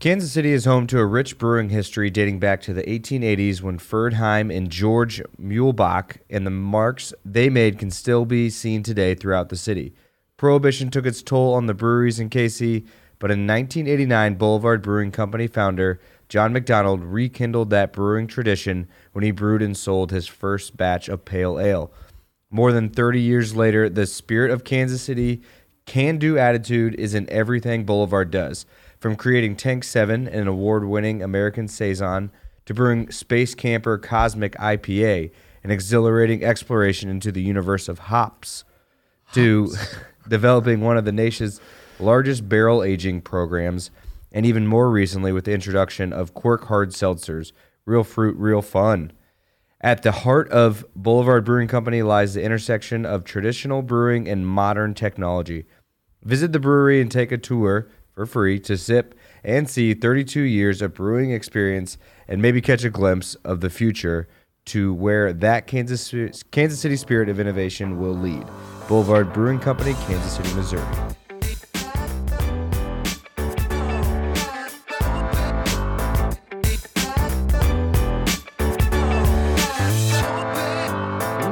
Kansas City is home to a rich brewing history dating back to the 1880s when Ferd Heim and George Muehlebach and the marks they made can still be seen today throughout the city. Prohibition took its toll on the breweries in KC, but in 1989, Boulevard Brewing Company founder John McDonald rekindled that brewing tradition when he brewed and sold his first batch of pale ale. More than 30 years later, the spirit of Kansas City can do attitude is in everything Boulevard does. From creating Tank 7, an award winning American Saison, to brewing Space Camper Cosmic IPA, an exhilarating exploration into the universe of hops, to developing one of the nation's largest barrel aging programs, and even more recently with the introduction of Quirk Hard Seltzers, real fruit, real fun. At the heart of Boulevard Brewing Company lies the intersection of traditional brewing and modern technology. Visit the brewery and take a tour for free to sip and see 32 years of brewing experience and maybe catch a glimpse of the future to where that Kansas Kansas City spirit of innovation will lead. Boulevard Brewing Company, Kansas City, Missouri.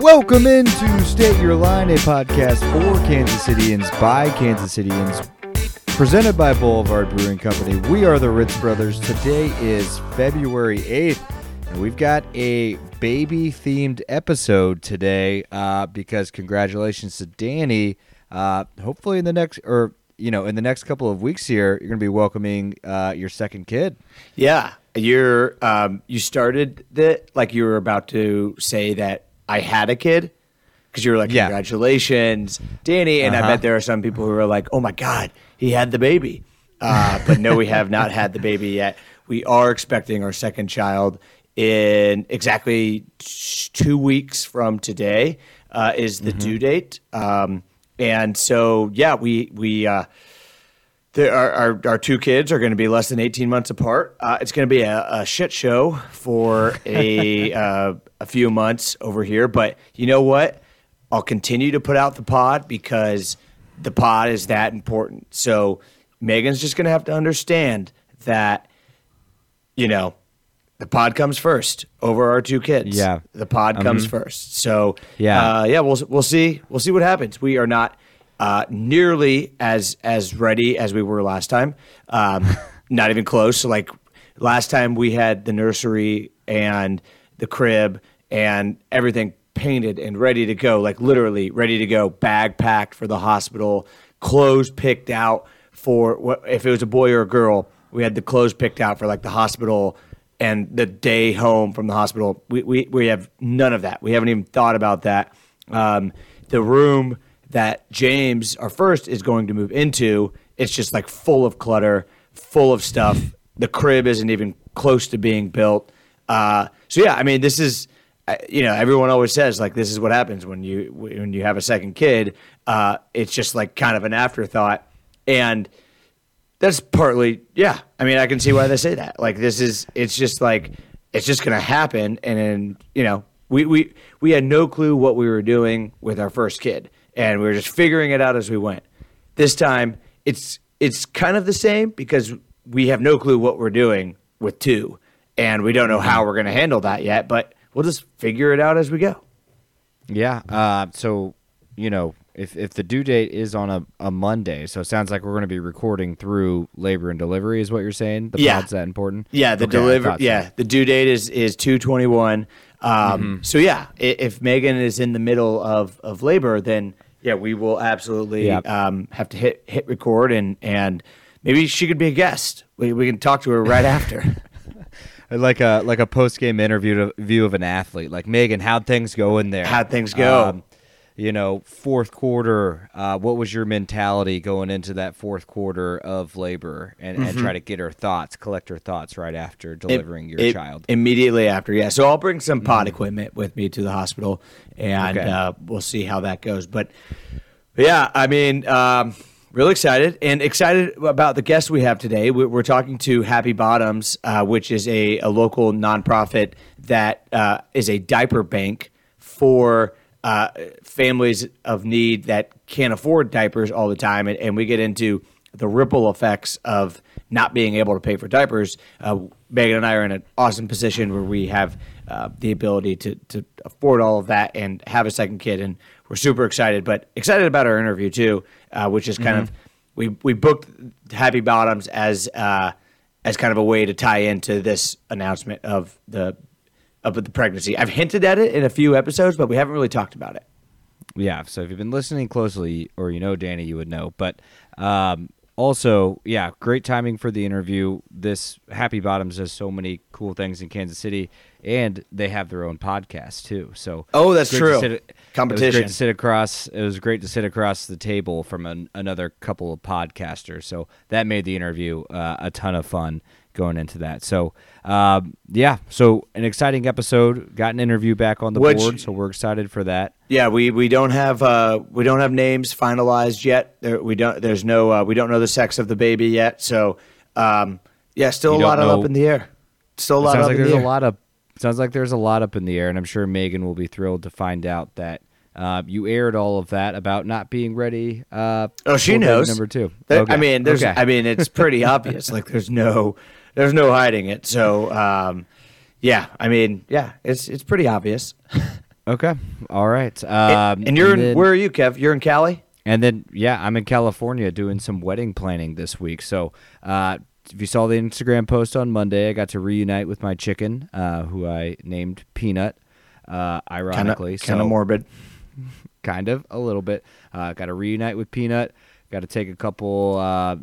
Welcome into State Your Line, a podcast for Kansas Cityans by Kansas Cityans, presented by Boulevard Brewing Company. We are the Ritz Brothers. Today is February 8th, and we've got a baby themed episode today uh, because congratulations to Danny. Uh, hopefully, in the next, or you know, in the next couple of weeks here, you're going to be welcoming uh, your second kid. Yeah, you're um, you started that like you were about to say that I had a kid because you were like, Yeah. congratulations, Danny. And I Uh-huh. bet there are some people who are like, oh my God, he had the baby. Uh, but no, we have not had the baby yet. We are expecting our second child in exactly t- two weeks from today uh, is the due date. Um, and so, yeah, we, we, uh, the, our, our, our two kids are going to be less than 18 months apart. Uh, it's going to be a, a shit show for a, uh, a few months over here. But you know what? I'll continue to put out the pod because the pod is that important. So Megan's just going to have to understand that, you know, the pod comes first over our two kids. Yeah. the pod comes first. So Yeah. uh, yeah, we'll we'll see we'll see what happens. We are not uh, nearly as as ready as we were last time. Um, not even close. So like last time we had the nursery and the crib and everything painted and ready to go, like literally ready to go, bag packed for the hospital, clothes picked out for what if it was a boy or a girl. We had the clothes picked out for like the hospital and the day home from the hospital. We, we, we have none of that. We haven't even thought about that. Um, the room that James, our first, is going to move into, it's just like full of clutter, full of stuff. The crib isn't even close to being built. Uh, so yeah, I mean, this is, you know, everyone always says like this is what happens when you when you have a second kid. Uh, it's just like kind of an afterthought, and that's partly yeah i mean i can see why they say that. Like this is it's just like it's just gonna happen. And then you know we we we had no clue what we were doing with our first kid. And we were just figuring it out as we went. This time it's it's kind of the same because we have no clue what we're doing with two. And we don't know how we're gonna handle that yet. But we'll just figure it out as we go Yeah. Uh, so, you know, if, if the due date is on a, a Monday, so it sounds like we're going to be recording through labor and delivery, is what you're saying? The Yeah. pod's that important? Yeah, the Okay, deliver. so. Yeah, the due date is is two twenty one. Um, Mm-hmm. So yeah, i- if Megan is in the middle of, of labor, then yeah, we will absolutely Yeah. um, have to hit hit record and and maybe she could be a guest. We we can talk to her right after. Like a like a post game interview to, view of an athlete. Like Megan, how'd things go in there? Um, How'd things go? you know, fourth quarter. Uh, what was your mentality going into that fourth quarter of labor, and, and try to get her thoughts, collect her thoughts right after delivering your It- child. immediately after. Yeah, so I'll bring some pod equipment with me to the hospital, and Okay. uh, we'll see how that goes. But yeah, I mean, um, really excited and excited about the guest we have today. We- We're talking to Happy Bottoms, uh, which is a, a local nonprofit that uh, is a diaper bank for. Uh, families of need that can't afford diapers all the time, and, and we get into the ripple effects of not being able to pay for diapers, uh, Megan and I are in an awesome position where we have uh, the ability to to afford all of that and have a second kid, and we're super excited. But excited about our interview too, uh, which is kind of we we booked Happy Bottoms as uh, as kind of a way to tie into this announcement of the of the pregnancy. I've hinted at it in a few episodes, but we haven't really talked about it. Yeah. So if you've been listening closely, or you know Danny, you would know. But um, also, yeah, great timing for the interview. This Happy Bottoms does so many cool things in Kansas City, and they have their own podcast too. So Oh, that's true. sit- It was Competition. great to sit across. It was great to sit across the table from an, another couple of podcasters. So that made the interview uh, a ton of fun going into that. So um, yeah, so an exciting episode. Got an interview back on the Which- board, so we're excited for that. Yeah, we, we don't have uh, we don't have names finalized yet. There, we don't. There's no. Uh, we don't know the sex of the baby yet. So um, yeah, still You a lot know- up in the air. Still a lot sounds up like in there's the a lot of sounds like there's a lot up in the air, and I'm sure Megan will be thrilled to find out that uh, you aired all of that about not being ready. Uh, Oh, she knows. Number two. Okay. I mean, there's. Okay. I mean, it's pretty obvious. Like, there's no, there's no hiding it. So, um, yeah. I mean, yeah, it's it's pretty obvious. okay. All right. Um, and you're in, then- where are you, Kev? You're in Cali. And then, yeah, I'm in California doing some wedding planning this week. So, uh, if you saw the Instagram post on Monday, I got to reunite with my chicken, uh, who I named Peanut. Uh, ironically, kind of So- morbid. kind of a little bit. Uh, got to reunite with Peanut. Got to take a couple uh,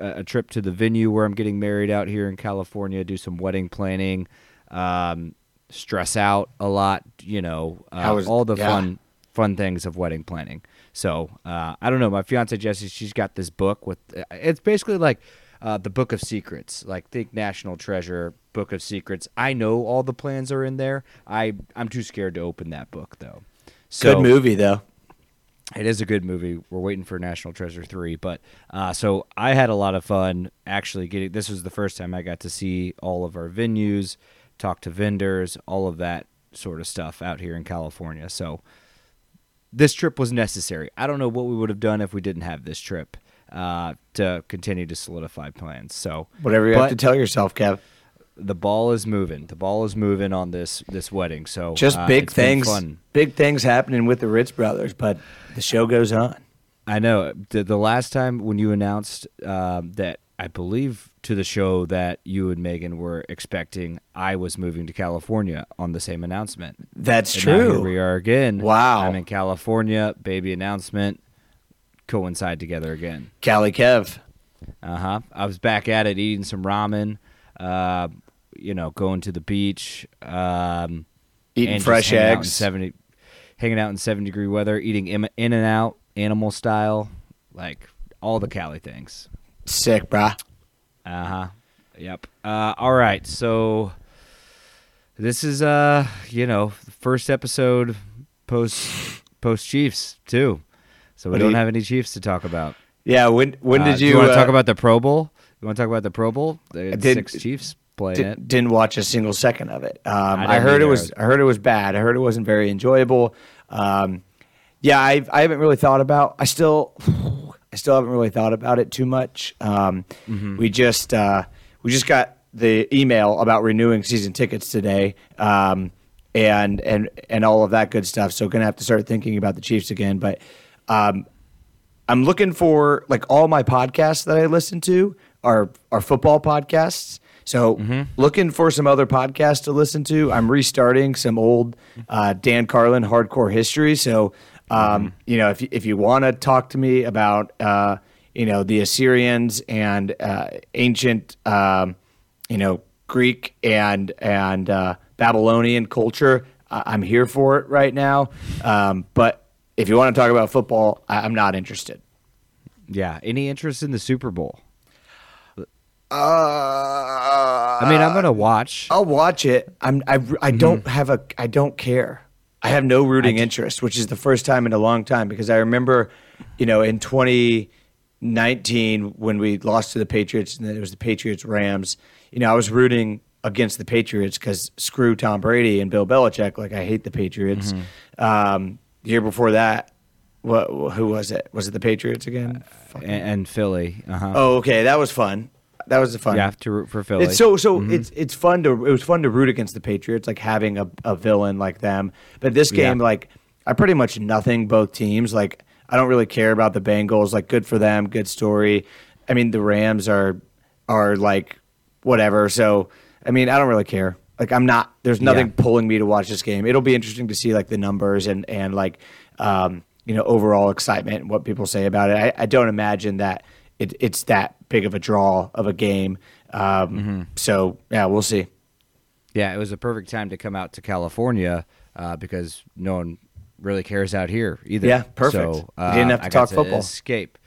a a trip to the venue where I'm getting married out here in California. Do some wedding planning. Um, stress out a lot. You know, uh, was- all the yeah. fun fun things of wedding planning. So uh, I don't know. My fiance Jessie, she's got this book with. It's basically like. Uh, the Book of Secrets, like think National Treasure, Book of Secrets. I know all the plans are in there. I I'm too scared to open that book though. So, Good movie though. it is a good movie. We're waiting for National Treasure three, but uh, so I had a lot of fun actually getting. This was the first time I got to see all of our venues, talk to vendors, all of that sort of stuff out here in California. So this trip was necessary. I don't know what we would have done if we didn't have this trip uh, to continue to solidify plans. So Whatever you but have to tell yourself, Kev. the ball is moving. The ball is moving on this this wedding. So Just uh, big things. Fun. Big things happening with the Ritz brothers, but the show goes on. I know. The, the last time when you announced um, that, I believe to the show that you and Megan were expecting, I was moving to California on the same announcement. That's And true. here we are again. Wow. I'm in California. Baby announcement coincide together again. Cali Kev. Uh huh. I was back at it eating some ramen. Uh, you know, going to the beach. Um, Eating fresh hanging out eggs. seventy, hanging out in seventy degree weather, eating in, in and out animal style, like all the Cali things. Sick, brah. Uh huh. Yep. Uh, all right. So this is uh, you know, first episode post post Chiefs too. So we do don't you- have any Chiefs to talk about. Yeah, when when Uh, did do you, want to uh, talk about the Pro Bowl? You want to talk about the Pro Bowl? The did- six Chiefs playing Di- it. didn't watch a single second of it. Um, I I, heard it was I heard it was bad. I heard it wasn't very enjoyable. Um, yeah, I've, I haven't really thought about. I still I still haven't really thought about it too much. Um, Mm-hmm. We just uh, we just got the email about renewing season tickets today. Um, and and and all of that good stuff. So gonna have to start thinking about the Chiefs again. But um, I'm looking for like all my podcasts that I listen to are are football podcasts. So looking for some other podcasts to listen to. I'm restarting some old uh, Dan Carlin hardcore history. So um, you know if you, if you want to talk to me about uh, you know the Assyrians and uh, ancient um, you know Greek and and uh, Babylonian culture, I- I'm here for it right now. Um, but if you want to talk about football, I- I'm not interested. Yeah. Any interest in the Super Bowl? Uh, I mean, I'm gonna watch. I'll watch it. I'm I, I don't have a I don't care. I have no rooting interest, which is the first time in a long time because I remember, you know, in 2019 when we lost to the Patriots and then it was the Patriots Rams. You know, I was rooting against the Patriots because screw Tom Brady and Bill Belichick. Like I hate the Patriots. Um, the year before that, what who was it? Was it the Patriots again? and, and Philly. Uh huh. Oh, okay, that was fun. That was fun. You have to root for Philly. It's so so it's it's fun to it was fun to root against the Patriots, like having a, a villain like them. But this game, Yeah. like I pretty much nothing both teams. Like I don't really care about the Bengals. Like good for them, good story. I mean the Rams are are like whatever. So I mean I don't really care. Like I'm not. There's nothing Yeah. pulling me to watch this game. It'll be interesting to see like the numbers and and like um you know overall excitement and what people say about it. I, I don't imagine that it, it's that big of a draw of a game. Um, Mm-hmm. So yeah, we'll see. Yeah, it was a perfect time to come out to California uh, because no one really cares out here either. Yeah, perfect. So You didn't have to I talk football. Escape,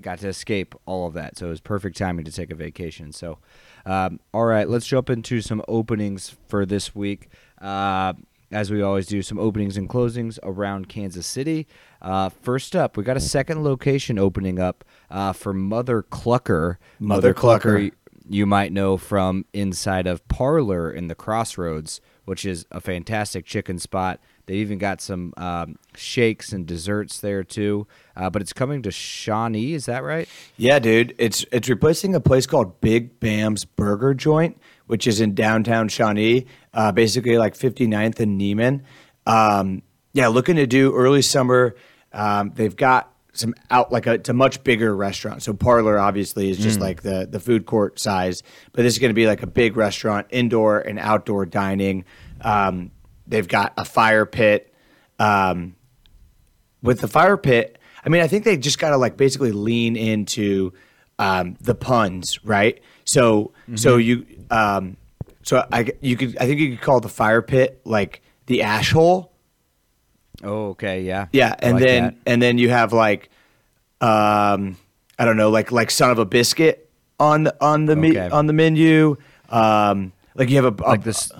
got to escape all of that. So it was perfect timing to take a vacation. So, um, all right, let's jump into some openings for this week. Uh, as we always do, some openings and closings around Kansas City. Uh, first up, we got a second location opening up uh, for Mother Clucker. Mother Clucker. you might know from inside of Parlor in the Crossroads, which is a fantastic chicken spot. They even got some um, shakes and desserts there too. Uh, but it's coming to Shawnee, is that right? Yeah, dude, it's it's replacing a place called Big Bam's Burger Joint, which is in downtown Shawnee, uh, basically like 59th and Nieman. Um, yeah, looking to do early summer. Um, they've got some out like a, it's a much bigger restaurant. So Parlor obviously is just like the the food court size, but this is going to be like a big restaurant, indoor and outdoor dining. Um, they've got a fire pit. Um, with the fire pit, I mean, I think they just got to like basically lean into um, the puns, right? So, so you, um, so I, you could, I think you could call the fire pit like the ash hole. Oh, okay, yeah. Yeah, and like then that. and then you have like, um, I don't know, like like son of a biscuit on the on the me, on the menu. Um, like you have a, a like this,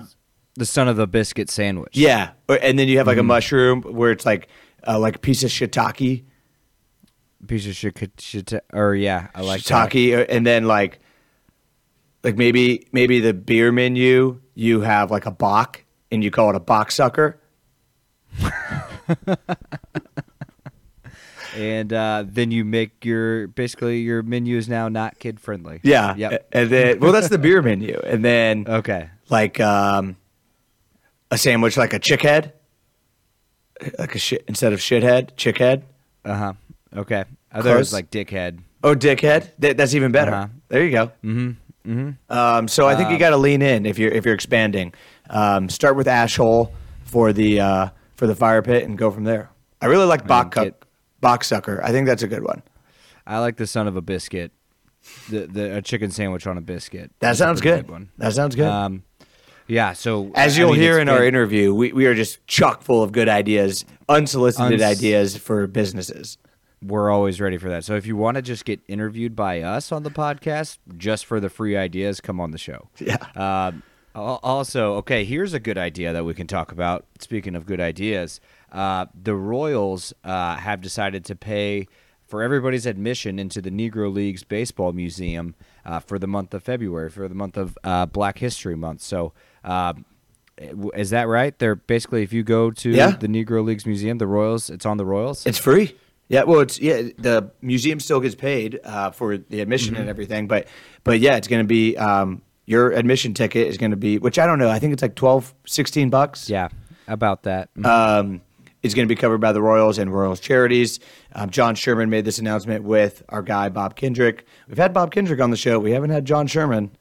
the son of a biscuit sandwich. yeah, or- and then you have like Mm-hmm. a mushroom where it's like uh, like a piece of shiitake. piece of shit, shit, or yeah, I like that. shiitake, uh, and then like, like maybe maybe the beer menu you have like a Bach, and you call it a Bach sucker. And uh, then you make your basically your menu is now not kid friendly. Yeah, Yep. And then well, that's the beer menu, and then Okay. like um, a sandwich like a chick head, like a shit instead of shithead, chick head. Uh huh. Okay. I thought it was Close. like dickhead. Oh, dickhead. Th- that's even better. Uh-huh. There you go. Mm-hmm. Mm-hmm. Um, so I think you got to lean in if you're if you're expanding. Um, start with ash hole for the uh, for the fire pit and go from there. I really like Bach get- sucker. I think that's a good one. I like the son of a biscuit, the the a chicken sandwich on a biscuit. That That's a sounds pretty good. one. That sounds good. Um, yeah. So As you'll mean, hear in our interview, we, we are just chock full of good ideas, unsolicited Uns- ideas for businesses. we're always ready for that. So if you want to just get interviewed by us on the podcast, just for the free ideas, come on the show. Yeah. Um, also, okay, here's a good idea that we can talk about. Speaking of good ideas, uh, the Royals uh, have decided to pay for everybody's admission into the Negro Leagues Baseball Museum uh, for the month of February, for the month of uh, Black History Month. So. Uh, is that right? They're basically, if you go to Yeah. the Negro Leagues Museum, the Royals, it's on the Royals. It's free. Yeah, well, it's yeah. The museum still gets paid uh, for the admission Mm-hmm. and everything, but but yeah, it's going to be um, your admission ticket is going to be, which I don't know. I think it's like 12, 16 bucks. Yeah, about that. um, is going to be covered by the Royals and Royals charities. Um, John Sherman made this announcement with our guy Bob Kendrick. We've had Bob Kendrick on the show. We haven't had John Sherman.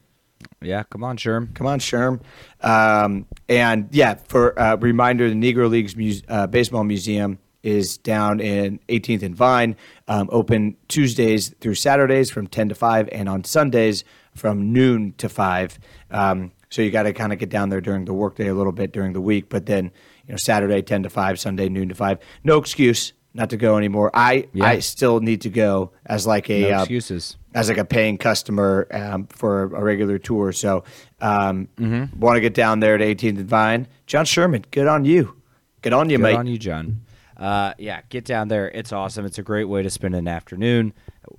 Yeah, come on, Sherm. Come on, Sherm. Um, and yeah, for uh, reminder, the Negro Leagues Muse- uh, Baseball Museum is down in 18th and Vine, um, open Tuesdays through Saturdays from 10 to 5, and on Sundays from noon to 5. Um, so you got to kind of get down there during the workday a little bit during the week, but then you know Saturday 10 to 5, Sunday noon to 5. No excuse not to go anymore. I Yeah. I still need to go as like a No uh, excuses. As like a paying customer um, for a regular tour. So um, Mm-hmm. want to get down there at 18th and Vine. John Sherman, good on you. Good on you, Good mate. on you, John. Uh, yeah, get down there. It's awesome. It's a great way to spend an afternoon.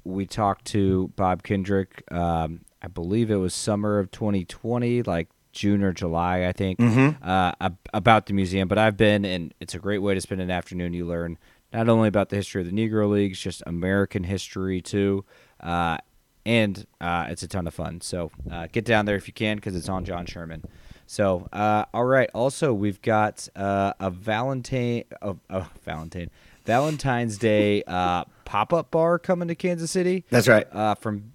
We talked to Bob Kendrick. Um, I believe it was summer of 2020, like June or July, I think, Mm-hmm. uh, about the museum. But I've been, and it's a great way to spend an afternoon. You learn not only about the history of the Negro Leagues, just American history too. Uh, and uh, it's a ton of fun. So uh, get down there if you can because it's on John Sherman. So uh, all right. Also, we've got uh, a Valentine, oh, oh, Valentine, Valentine's Day uh, pop up bar coming to Kansas City. That's right. Uh, from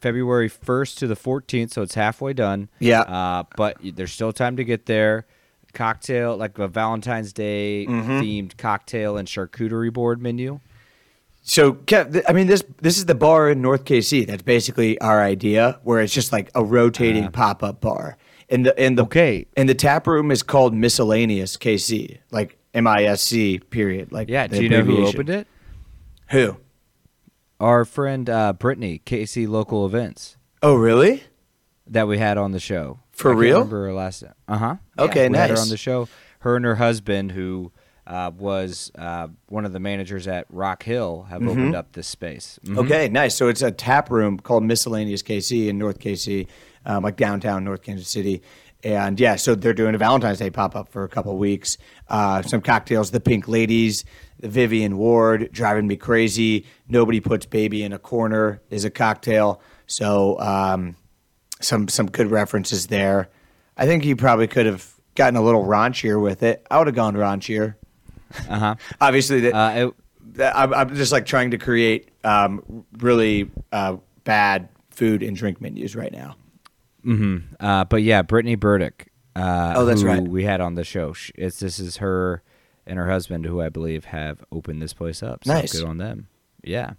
February 1st to the 14th, so it's halfway done. Yeah. Uh, but there's still time to get there. Cocktail, like a Valentine's Day Mm-hmm. themed cocktail and charcuterie board menu. So, Kev, I mean, this this is the bar in North KC. That's basically our idea, where it's just like a rotating pop up bar. And the and the Okay. and the tap room is called Miscellaneous KC, like M I S C period. Like Yeah. Do you know who opened it? Who? Our friend uh, Brittany, KC Local Events, Oh, really? that we had on the show. For I real? Remember her last. Uh huh. Okay, we Had her on the show. Her and her husband, who uh, was uh, one of the managers at Rock Hill, have Mm-hmm. opened up this space. Mhm. Okay, nice. So it's a tap room called Miscellaneous KC in North KC, um, like downtown North Kansas City. And yeah, so they're doing a Valentine's Day pop up for a couple weeks. Uh, some cocktails, the Pink Ladies, the Vivian Ward, driving me crazy. Nobody puts baby in a corner is a cocktail. So um, some some good references there. I think you probably could have gotten a little raunchier with it. I would have gone raunchier. Uh huh. Obviously, that Uh, it, I'm, I'm just like trying to create um, really uh, bad food and drink menus right now. Uh, but yeah, Brittany Burdick. Uh, Oh, that's who right. We had on the show. Sh- It's this is her and her husband, who I believe have opened this place up. So Nice. good on them. Yeah.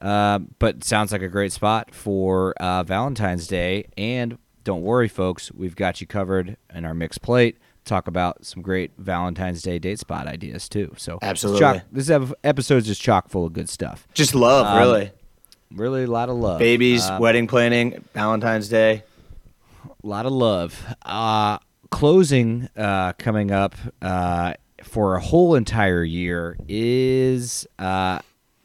Uh, but sounds like a great spot for uh, Valentine's Day. And don't worry, folks, we've got you covered in our mixed plate. Talk about some great Valentine's Day date spot ideas too. So Absolutely. chock- this is just chock full of good stuff. Just love, Um, really. Really, a lot of love. Babies, Uh, wedding planning, Valentine's Day. A lot of love. Uh, closing uh, coming up uh, for a whole entire year is uh,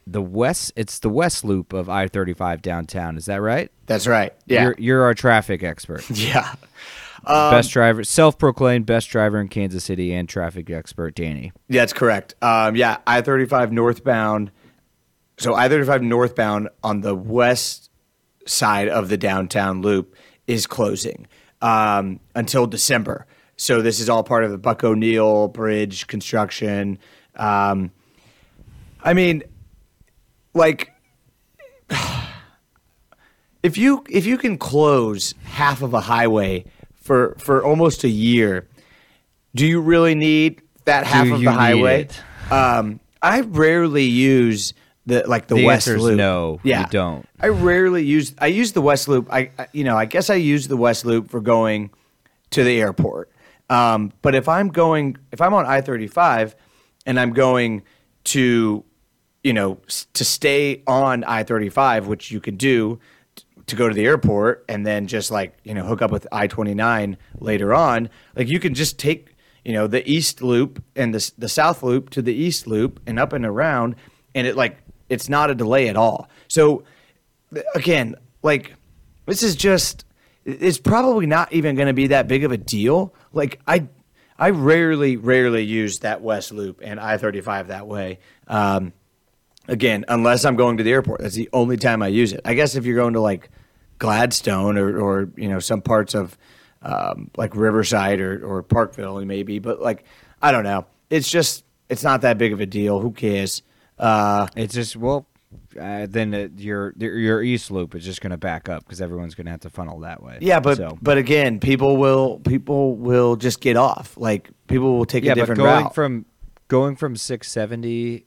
the west. It's the west loop of I thirty five downtown. Is that right? That's right. Yeah. You're, you're our traffic expert. yeah. Um, best driver, self proclaimed best driver in Kansas City, and traffic expert Danny. That's correct. Um, yeah, I 35 northbound. So I 35 northbound on the west side of the downtown loop is closing um, until December. So this is all part of the Buck O'Neill Bridge construction. Um, I mean, like, if you if you can close half of a highway for for almost a year, do you really need that half Do of you the highway? Um, I rarely use the like the, The west loop. no, you yeah, don't. I rarely use. I use the west loop. I, I you know I guess I use the west loop for going to the airport. Um, but if I'm going, if I'm on I thirty five, and I'm going to, you know, to stay on I thirty five, which you can do to go to the airport, and then just like you know hook up with I twenty nine later on. Like you can just take you know the east loop and the the south loop to the east loop and up and around, and it like it's not a delay at all. So again, like this is just it's probably not even going to be that big of a deal. Like I I rarely rarely use that west loop and I-35 that way. Um, again, unless I'm going to the airport. That's the only time I use it. I guess if you're going to like Gladstone or or you know some parts of um, like Riverside or or Parkville maybe, but like I don't know. It's just it's not that big of a deal. Who cares? Uh, It's just well, uh, then uh, your your east loop is just going to back up because everyone's going to have to funnel that way. Yeah, but So- but again, people will people will just get off. Like people will take yeah, a but different going route. from going from 670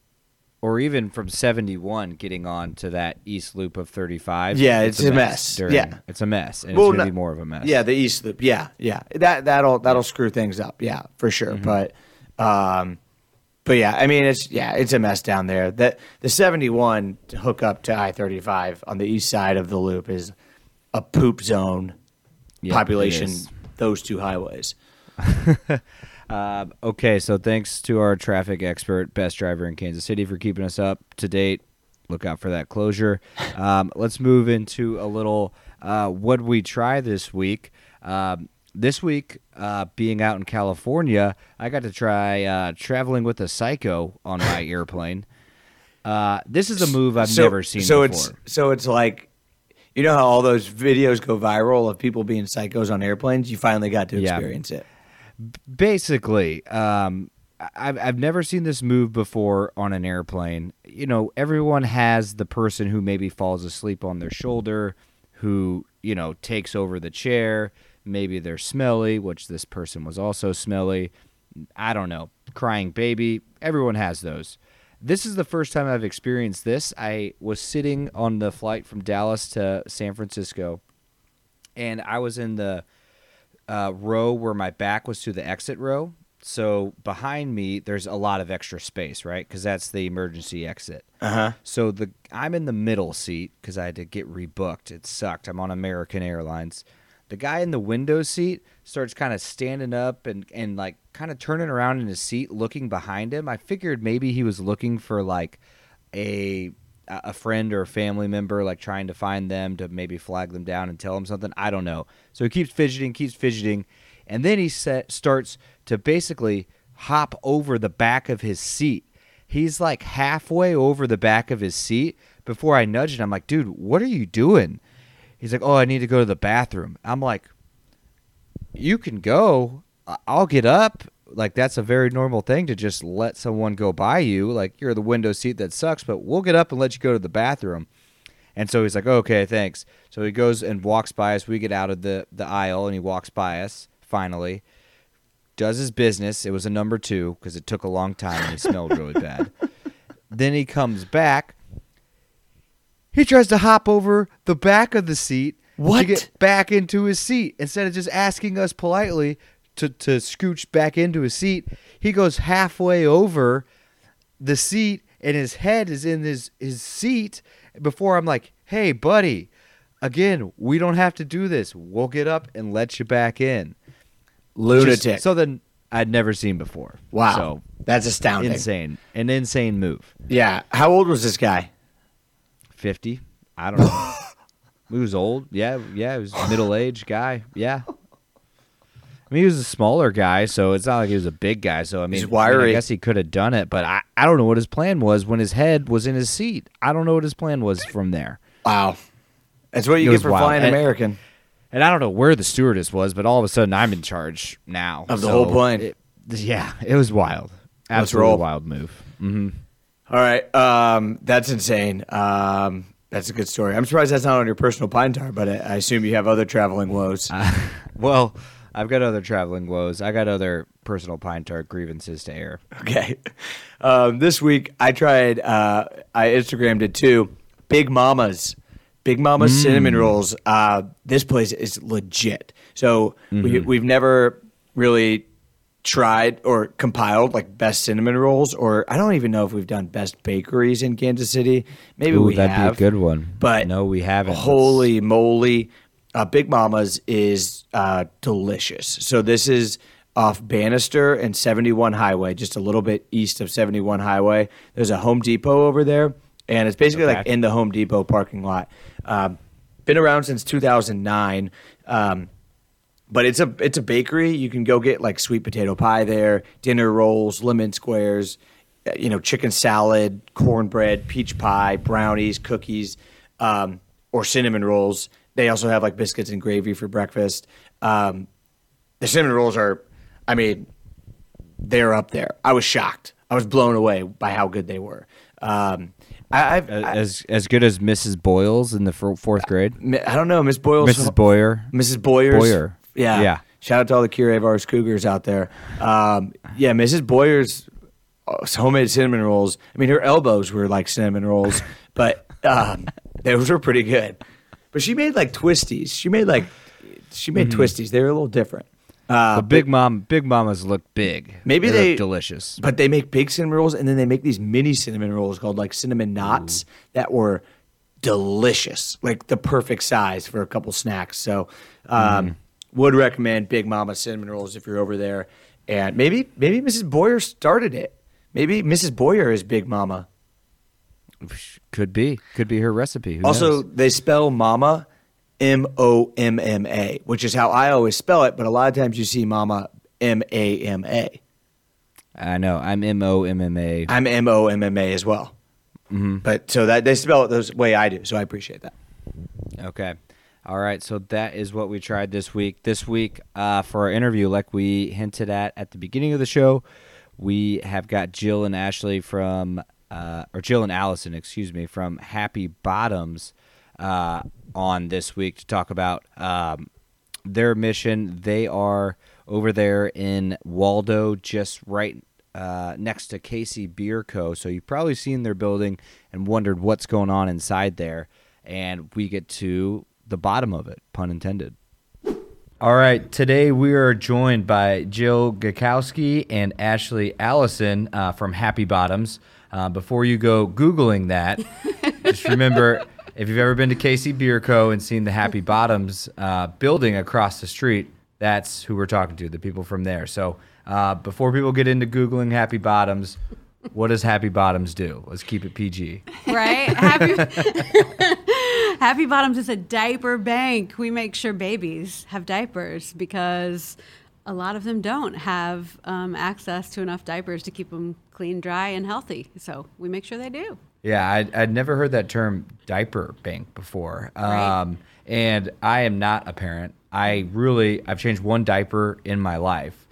or even from 71 getting on to that east loop of 35 Yeah, it's a mess. during- Yeah. it's a mess and Well, it's going to be more of a mess yeah, the east loop. Yeah, yeah. That that'll that'll screw things up. Yeah, for sure. Mm-hmm. But um, but yeah, I mean it's yeah, it's a mess down there. That the seventy one to hook up to I thirty five on the east side of the loop is a poop zone it population. Those two highways. Um, okay, so thanks to our traffic expert, best driver in Kansas City, for keeping us up to date. Look out for that closure. Um, let's move into a little uh, what we try this week. Um, this week, uh, being out in California, I got to try uh, traveling with a psycho on my airplane. Uh, this is a move I've so, never seen so before. it's so it's like You know how all those videos go viral of people being psychos on airplanes? You finally got to Yeah. experience it. Basically um I've, I've never seen this move before on an airplane. You know everyone has the person who maybe falls asleep on their shoulder who you know takes over the chair. Maybe they're smelly which this person was also smelly. I don't know. Crying baby. Everyone has those. This is the first time i've experienced this. I was sitting on the flight from dallas to san francisco and i was in the uh, row where my back was to the exit row. So behind me, there's a lot of extra space, right? Because that's the emergency exit. Uh huh. So the I'm in the middle seat because I had to get rebooked. It sucked. I'm on American Airlines. The guy in the window seat starts kind of standing up and and like kind of turning around in his seat, looking behind him. I figured maybe he was looking for like a a friend or a family member, like trying to find them to maybe flag them down and tell them something. I don't know. So he keeps fidgeting, keeps fidgeting, and then he set, starts to basically hop over the back of his seat. He's like halfway over the back of his seat before I nudged him. I'm like, dude, what are you doing? He's like, oh, I need to go to the bathroom. I'm like, you can go. I'll get up. Like that's a very normal thing to just let someone go by you. Like you're the window seat that sucks, but we'll get up and let you go to the bathroom. And so he's like, okay, thanks. So he goes and walks by us. We get out of the, the aisle and he walks by us finally. Does his business. It was a number two because it took a long time and he smelled really bad. Then he comes back. He tries to hop over the back of the seat to What? get back into his seat instead of just asking us politely to, to scooch back into his seat. He goes halfway over the seat and his head is in his, his seat before I'm like, hey, buddy, again, we don't have to do this. We'll get up and let you back in. Lunatic. Just then I'd never seen before. wow. So That's astounding. insane. An insane move. Yeah. How old was this guy? 50. I don't know. he was old. Yeah, yeah, he was a middle aged guy. Yeah. Mean, he was a smaller guy, so it's not like he was a big guy. So I mean, He's I, mean. I guess he could have done it, but I, I don't know what his plan was when his head was in his seat. I don't know what his plan was from there. Wow. That's what you It get for wild. flying And- American. And I don't know where the stewardess was, but all of a sudden I'm in charge now Of the So whole plane. it- yeah, it was wild. Absolutely wild move. hmm All right. Um, that's insane. Um, that's a good story. I'm surprised that's not on your personal pine tar, but I, I assume you have other traveling woes. Well, I've got other traveling woes. I got other personal pine tar grievances to air. Okay. Um, this week I tried. Uh, I Instagrammed it too. Big Mama's, Big Mama's cinnamon rolls. Uh, this place is legit. So we, we've never really tried or compiled like best cinnamon rolls, or I don't even know if we've done best bakeries in Kansas City. Maybe Ooh, we that'd have. be a good one. But no, we haven't. Holy moly. Uh, Big Mama's is uh, delicious. So this is off Bannister and 71 Highway, just a little bit east of 71 Highway. There's a Home Depot over there, and it's basically like in the Home Depot parking lot. Um, been around since 2009. Um, but it's a it's a bakery. You can go get like sweet potato pie there, dinner rolls, lemon squares, uh, you know, chicken salad, cornbread, peach pie, brownies, cookies, um, or cinnamon rolls. They also have like biscuits and gravy for breakfast. Um, the cinnamon rolls are, I mean, they're up there. I was shocked. I was blown away by how good they were. Um, I, I've, I, as as good as Mrs. Boyles in the fourth grade. I don't know, Miss Boyle's Mrs. Boyer. Mrs. Boyers. Boyer. Yeah. Yeah. Shout out to all the Curie Vars Cougars out there. Um, yeah, Mrs. Boyer's uh, homemade cinnamon rolls. I mean, her elbows were like cinnamon rolls, but um, those were pretty good. But she made like twisties. She made like she made Mm-hmm. twisties. They were a little different. Uh, But Big Mom, Big Mamas look big. Maybe they, they- look delicious. but they make big cinnamon rolls, and then they make these mini cinnamon rolls called like cinnamon knots that were delicious, like the perfect size for a couple snacks. So, um, would recommend Big Mama cinnamon rolls if you're over there. And maybe maybe Mrs. Boyer started it. Maybe Mrs. Boyer is Big Mama. Could be, could be her recipe. Who also, knows? they spell Mama M O M M A, which is how I always spell it. But a lot of times you see Mama M A M A. I know. I'm M O M M A. I'm M O M M A as well. Mm-hmm. But so that they spell it the way I do, so I appreciate that. Okay. All right. So that is what we tried this week. This week, uh, for our interview, like we hinted at at the beginning of the show, we have got Jill and Ashley from, uh, or Jill and Allison, excuse me, from Happy Bottoms uh, on this week to talk about um, their mission. They are over there in Waldo, just right uh, next to KC Beer Co. So you've probably seen their building and wondered what's going on inside there. And we get to the bottom of it, pun intended. All right, today we are joined by Jill Gakowski and Ashley Allison uh, from Happy Bottoms. Uh, before you go Googling that, just remember if you've ever been to KC Beer Co. and seen the Happy Bottoms uh, building across the street, that's who we're talking to, the people from there. So uh, before people get into Googling Happy Bottoms, what does Happy Bottoms do? Let's keep it PG. right? Happy, Happy Bottoms is a diaper bank. We make sure babies have diapers because a lot of them don't have um, access to enough diapers to keep them clean, dry, and healthy. So we make sure they do. Yeah, I'd, I'd never heard that term diaper bank before. Right. Um, and I am not a parent. I really, I've changed one diaper in my life.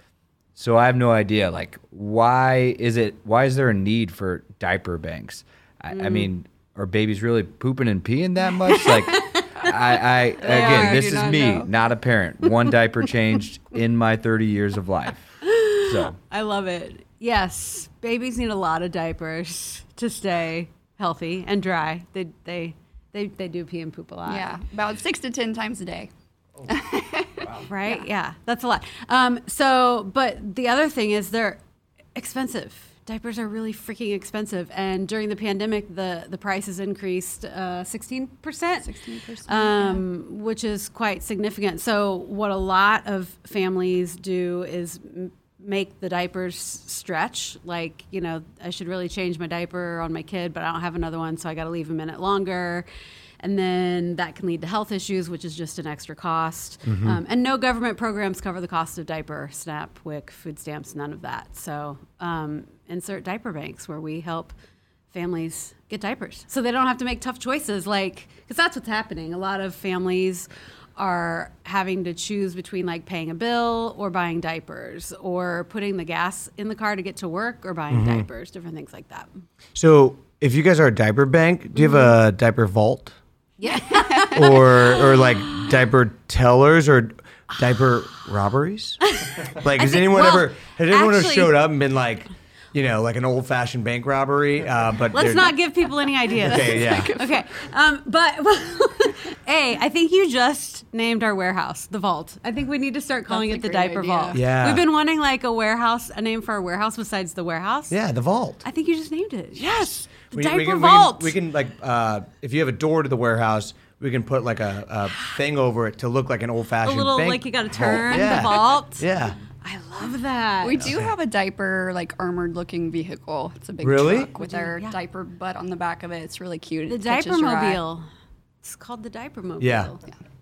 So I have no idea, like, why is it, why is there a need for diaper banks? I, I Mm. mean, are babies really pooping and peeing that much? Like, I, I again, are, this is not me, know. not a parent. One diaper changed in my 30 years of life. So, I love it. Yes, babies need a lot of diapers to stay healthy and dry. They they they, they do pee and poop a lot. Yeah, about six to ten times a day. right? Yeah. that's a lot. Um, so, but the other thing is they're expensive. Diapers are really freaking expensive, and during the pandemic, the the prices increased uh, sixteen percent, 16%, um, which is quite significant. So, what a lot of families do is m- make the diapers stretch. Like, you know, I should really change my diaper on my kid, but I don't have another one, so I got to leave a minute longer and then that can lead to health issues, which is just an extra cost. Um, and no government programs cover the cost of diaper, SNAP, WIC, food stamps, none of that. So um, insert diaper banks where we help families get diapers, so they don't have to make tough choices. Like, because that's what's happening. A lot of families are having to choose between like paying a bill or buying diapers or putting the gas in the car to get to work or buying diapers different things like that So, if you guys are a diaper bank, do you have a Mm-hmm. diaper vault? yeah or or like diaper tellers or diaper robberies? Like, has anyone well, ever has anyone ever showed up and been like, you know, like an old fashioned bank robbery? Uh, but Let's not give people any ideas. Okay, yeah. okay. Um, but A, I think you just named our warehouse the Vault. I think we need to start calling That's it the Diaper idea. Vault. Yeah. We've been wanting like a warehouse, a name for our warehouse besides the warehouse. Yeah, the vault. I think you just named it. Yes. The We- Diaper we can, Vault. We can, we can like uh, if you have a door to the warehouse, we can put like a, a thing over it to look like an old fashioned. a fashioned little bank like you got to vault. turn Yeah. the vault. Yeah. I love that. We do have a diaper like armored looking vehicle. It's a big Really? truck with our Yeah. diaper butt on the back of it. It's really cute. the It catches Diaper your eye. Mobile. It's called the Diaper Mobile. Yeah.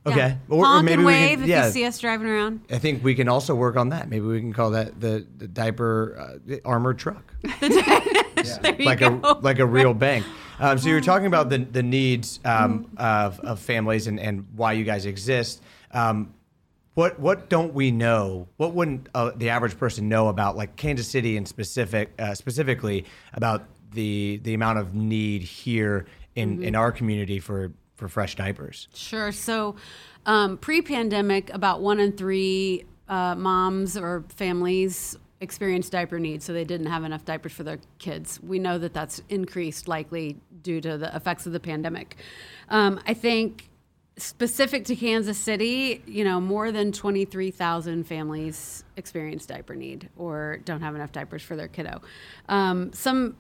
Okay. Yeah. Or- or maybe we wave can- if yeah. you see us driving around. I think we can also work on that. Maybe we can call that the, the diaper uh, the armored truck. You like go. a like a real bank. Um, so you're talking about the the needs um, of, of families and, and why you guys exist. Um, what what don't we know? What wouldn't uh, the average person know about like Kansas City and specific uh, specifically about the the amount of need here in, in our community for for fresh diapers? Sure. So, um, pre-pandemic, about one in three uh, moms or families experienced diaper needs, so they didn't have enough diapers for their kids. We know that that's increased likely due to the effects of the pandemic. Um, I think specific to Kansas City, you know, more than 23,000 families experience diaper need or don't have enough diapers for their kiddo. Um, some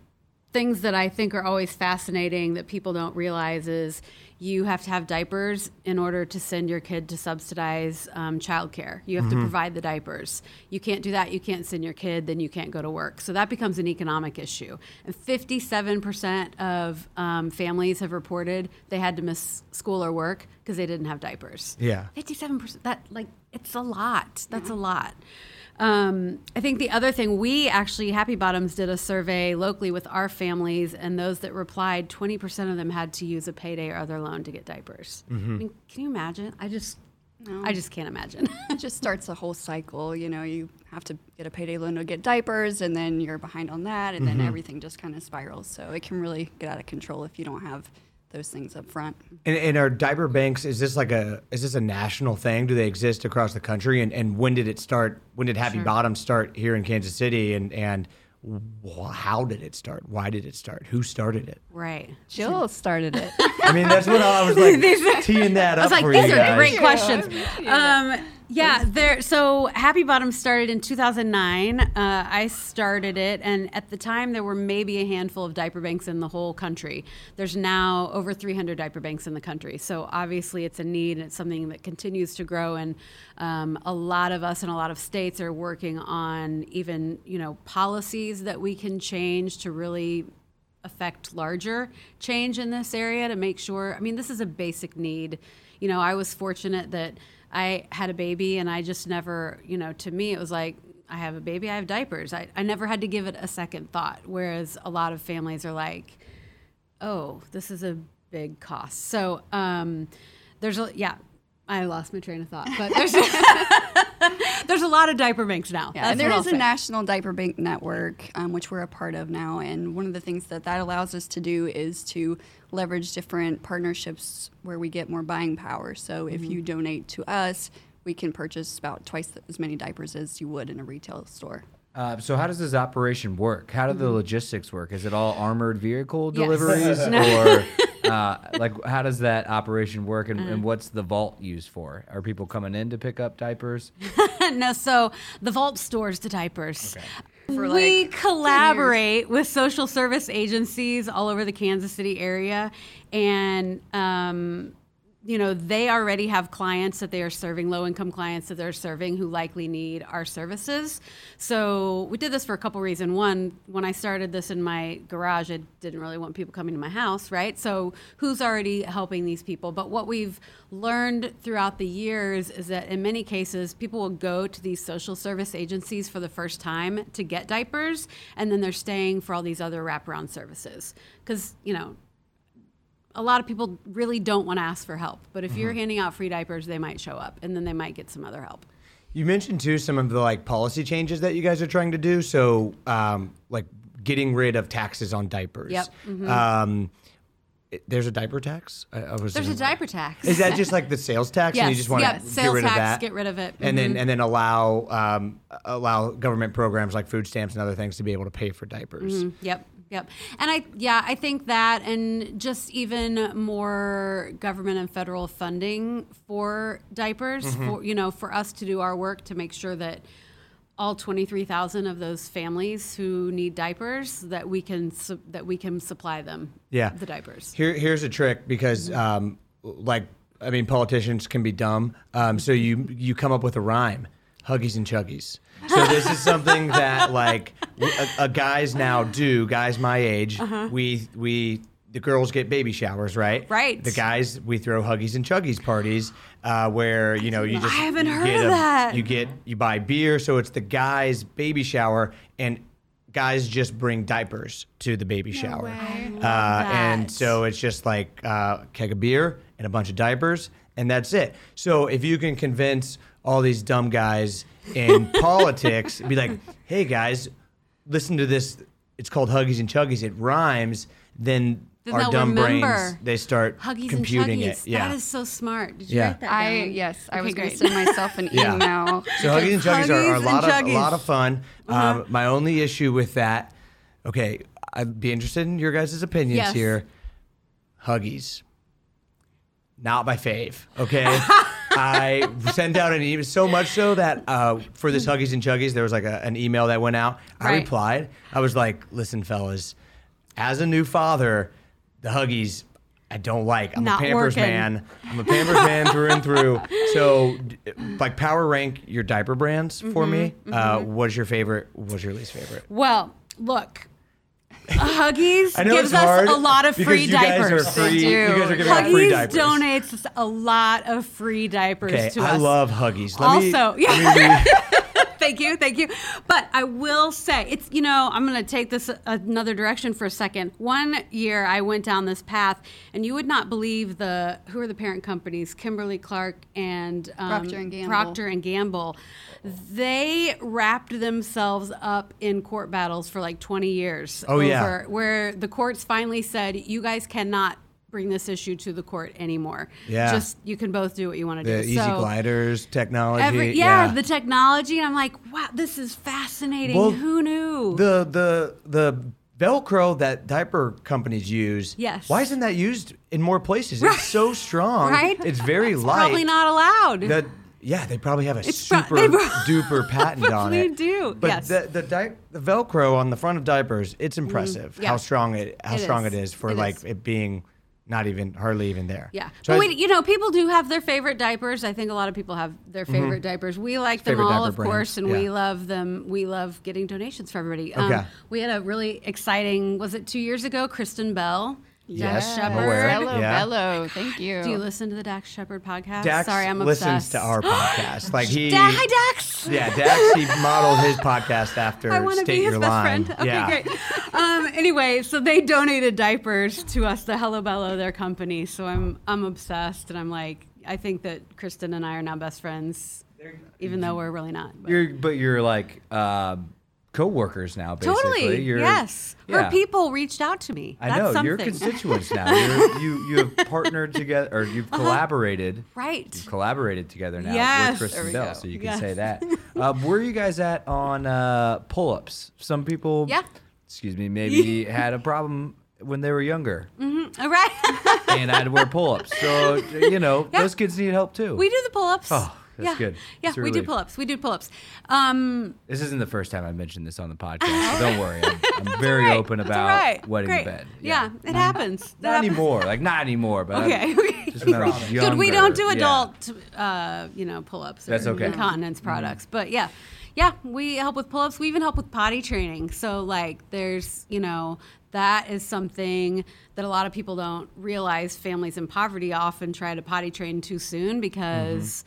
things that I think are always fascinating that people don't realize is you have to have diapers in order to send your kid to subsidize um, childcare. You have to provide the diapers. You can't do that. You can't send your kid, then you can't go to work. So that becomes an economic issue. And 57% of um, families have reported they had to miss school or work because they didn't have diapers. Yeah. 57%. That, like, it's a lot. That's a lot. Um, I think the other thing we actually Happy Bottoms did a survey locally with our families, and those that replied, twenty percent of them had to use a payday or other loan to get diapers. I mean, can you imagine? I just, I just can't imagine. It just starts a whole cycle. You know, you have to get a payday loan to get diapers, and then you're behind on that, and then everything just kind of spirals. So it can really get out of control if you don't have those things up front. And, and are diaper banks? Is this like a is this a national thing? Do they exist across the country? And and when did it start? When did Happy Bottom start here in Kansas City? And and how did it start? Why did it start? Who started it? right. Jill started it. I mean, that's what I was like teeing that I up was like, for these are guys. great questions. Um, yeah, there. So Happy Bottom started in 2009. Uh, I started it, and at the time there were maybe a handful of diaper banks in the whole country. There's now over 300 diaper banks in the country. So obviously it's a need, and it's something that continues to grow. And um, a lot of us in a lot of states are working on even you know policies that we can change to really affect larger change in this area to make sure. I mean, this is a basic need. You know, I was fortunate that I had a baby and I just never, you know, to me, it was like, I have a baby, I have diapers. I, I never had to give it a second thought. Whereas a lot of families are like, oh, this is a big cost. So um, there's a, yeah, I lost my train of thought, but there's, there's a lot of diaper banks now. Yeah, there is a national diaper bank network, um, which we're a part of now. And one of the things that that allows us to do is to leverage different partnerships where we get more buying power. So if Mm-hmm. you donate to us, we can purchase about twice as many diapers as you would in a retail store. Uh, so how does this operation work? How do the logistics work? Is it all armored vehicle Mm-hmm. Yes. deliveries, or uh, like how does that operation work? And, and what's the vault used for? Are people coming in to pick up diapers? no, so the vault stores the diapers. For we like 10 collaborate with social service agencies all over the Kansas City area, and um, you know they already have clients that they are serving, low income clients that they're serving who likely need our services. So we did this for a couple reasons. One, when I started this in my garage, I didn't really want people coming to my house, right? So who's already helping these people? But what we've learned throughout the years is that in many cases, people will go to these social service agencies for the first time to get diapers, and then they're staying for all these other wraparound services. Because, you know, a lot of people really don't want to ask for help. But if you're handing out free diapers, they might show up and then they might get some other help. You mentioned too some of the like policy changes that you guys are trying to do. So, um, like getting rid of taxes on diapers. Yep. Mm-hmm. Um, there's a diaper tax. I, I was. There's a diaper tax. Is that just like the sales tax, and you just want yeah, to get sales rid of tax, that? get rid of it. and Mm-hmm. then and then allow um, allow government programs like food stamps and other things to be able to pay for diapers. Yep, yep. And I, yeah, I think that, and just even more government and federal funding for diapers, for you know, for us to do our work to make sure that all twenty three thousand of those families who need diapers that we can su- that we can supply them. Yeah. the diapers. Here, here's a trick because, um, like, I mean, politicians can be dumb. Um, so you you come up with a rhyme, huggies and chuggies. So this is something that like a, a guys now do. Guys my age, we we the girls get baby showers, right? Right. The guys we throw huggies and chuggies parties uh, where you know you just I haven't you heard get of a- that. You get you buy beer, so it's the guys' baby shower and. Guys just bring diapers to the baby shower, uh, and so it's just like uh, a keg of beer and a bunch of diapers, and that's it. So if you can convince all these dumb guys in politics, be like, "Hey guys, listen to this. It's called Huggies and Chuggies. It rhymes." Then, Then our they'll dumb brains they start Huggies computing and it. Yeah. That is so smart. Did you Yeah. write that I down? yes, I Okay, was going to send myself an Yeah. email. So Huggies and Chuggies are, are a lot and of a lot of fun. Uh-huh. Um, my only issue with that, okay, I'd be interested in your guys' opinions Yes. here. Huggies, not my fave. Okay, I sent out an email so much so that uh, for this Huggies and Chuggies, there was like a, an email that went out. I Right. replied. I was like, "Listen, fellas, as a new father, the Huggies." I don't like. I'm Not a Pampers working. man. I'm a Pampers man through and through. So, d- like, power rank your diaper brands for me. Mm-hmm, Uh, what's your favorite? What's your least favorite? Well, look, Huggies gives us a lot of because free you guys diapers. are free. They You guys are giving out free Huggies diapers. donates a lot of free diapers Okay, to I us. I love Huggies. Let me- Also, yeah. let me read- Thank thank you, thank you. But I will say, it's you know, I'm going to take this another direction for a second. One year, I went down this path, and you would not believe the who are the parent companies, Kimberly Clark and um, Procter and Gamble. Procter and Gamble. They wrapped themselves up in court battles for like 20 years. Oh, yeah. Over- Where the courts finally said, you guys cannot bring this issue to the court anymore. Yeah. Just you can both do what you want to The do. easy So- gliders technology. Every, yeah, the technology, and I'm like, wow, this is fascinating. Well, Who knew? the the the Velcro that diaper companies use. Yes. Why isn't that used in more places? It's so strong. right? It's very It's light. Probably not allowed. That yeah, they probably have a It's super pro- duper patent on it. They do, But yes. the the, di- the Velcro on the front of diapers, it's impressive yeah. how strong it how It strong is. it is for It like is. it being not even hardly even there. yeah, So but we, you know, people do have their favorite diapers. I think a lot of people have their favorite diapers. We like them Mm-hmm. Favorite all, of course, and we love them. We love getting donations for everybody. Okay. we had a really exciting. Was it two years ago? Kristen Bell, Yes, Dax Shepard. Hello, Yeah. hello. Thank you. Do you listen to the Dax Shepard podcast? Dax Sorry, I'm listens obsessed. to our podcast. Like he Da- hi, Dax. Yeah, Dax he modeled his podcast after I want to State be his Your best Line. friend. Okay, yeah. great. Um, anyway, so they donated diapers to us, the Hello Bello, their company. So I'm I'm obsessed, and I'm like, I think that Kristen and I are now best friends, even though we're really not. but- You're, but you're like um, co-workers now, basically. totally, You're, yes. Yeah. Her people reached out to me. I That's know something. you're constituents now. You're, you you have partnered together, or you've collaborated. right. You've collaborated together now Yes. with Kristen Bell, go. so you can Yes. say that. Uh, where are you guys at on uh, pull-ups? Some people, Yeah. excuse me, maybe had a problem when they were younger All right. and I had to wear pull-ups. So you know Yeah. those kids need help too. we do the pull-ups. Oh, that's yeah. good. Yeah, It's we do pull-ups. We do pull-ups. Um, This isn't the first time I mentioned this on the podcast, so don't worry. I'm, I'm very right. open about right. wetting Great. the bed. Yeah, it happens. That Not happens. anymore. Like not anymore. But Okay. Just when I was Good. We don't do younger. Yeah. adult, uh, you know, pull-ups. Or That's okay. Incontinence products, but yeah, yeah, we help with pull-ups. We even help with potty training. So like, there's, you know, that is something that a lot of people don't realize. Families in poverty often try to potty train too soon because.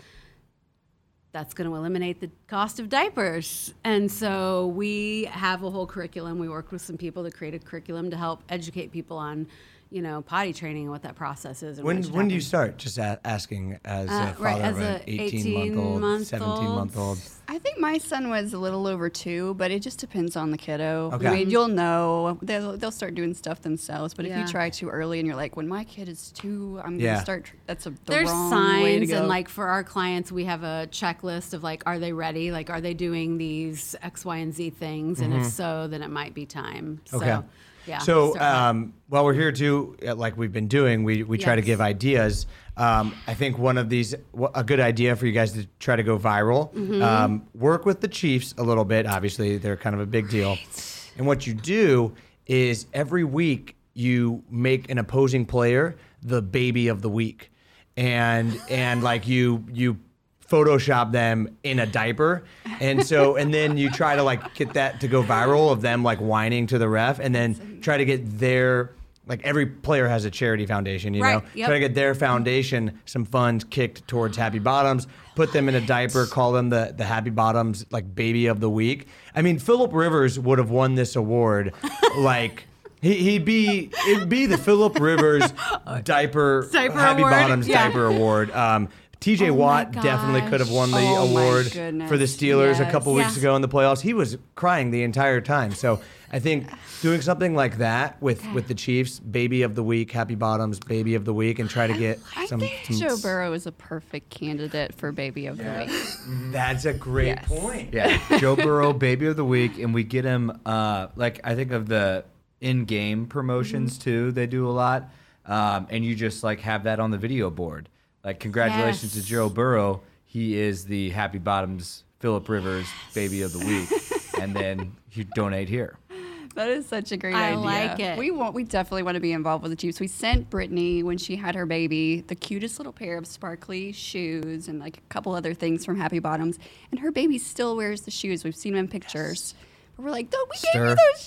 That's going to eliminate the cost of diapers. And so we have a whole curriculum. We worked with some people to create a curriculum to help educate people on, you know, potty training and what that process is. And When what when do you start? Just a- asking as Uh, a father right, as of an a 18 month old, 18-month 17 month old. I think my son was a little over two, but it just depends on the kiddo. Okay. I mean, you'll know they'll they'll start doing stuff themselves. But if you try too early and you're like, when my kid is two, I'm Yeah. gonna start. tr- That's a the There's wrong way to signs, go. and like for our clients, we have a checklist of like, are they ready? Like, are they doing these X, Y, and Z things? And if so, then it might be time. So, Mm-hmm. Okay. Yeah. So um, while we're here too, uh, like we've been doing, we, we try to give ideas. Um, I think one of these, a good idea for you guys to try to go viral. Mm-hmm. Um, work with the Chiefs a little bit. Obviously, they're kind of a big deal. And what you do is every week you make an opposing player the baby of the week, and and like you you Photoshop them in a diaper, and so and then you try to like get that to go viral of them like whining to the ref, and then try to get their like every player has a charity foundation, you Right, know, yep. try to get their foundation some funds kicked towards Happy Bottoms, put them in a diaper, call them the the Happy Bottoms like baby of the week. I mean, Philip Rivers would have won this award, like. He, he'd be it'd be the Philip Rivers diaper, Diaper Happy award? Bottoms Yeah. diaper award. Um, TJ Oh Watt definitely could have won the. Oh award for the goodness, Steelers a couple yes. weeks Yeah. ago in the playoffs. He was crying the entire time. So I think doing something like that with with the Chiefs, baby of the week, Happy Bottoms, baby of the week, and try to get I some. think some- Joe Burrow is a perfect candidate for baby of the week. That's a great Yes. point. Yeah, Joe Burrow, baby of the week, and we get him. Uh, like I think of the in-game promotions too. They do a lot, um, and you just like have that on the video board. Like congratulations Yes. to Joe Burrow. He is the Happy Bottoms Philip Rivers baby of the week, and then you donate here. That is such a great I idea. like it. We want. We definitely want to be involved with the Chiefs. We sent Brittany when she had her baby the cutest little pair of sparkly shoes and like a couple other things from Happy Bottoms, and her baby still wears the shoes. We've seen them in pictures. But we're like, don't we gave Stir. you those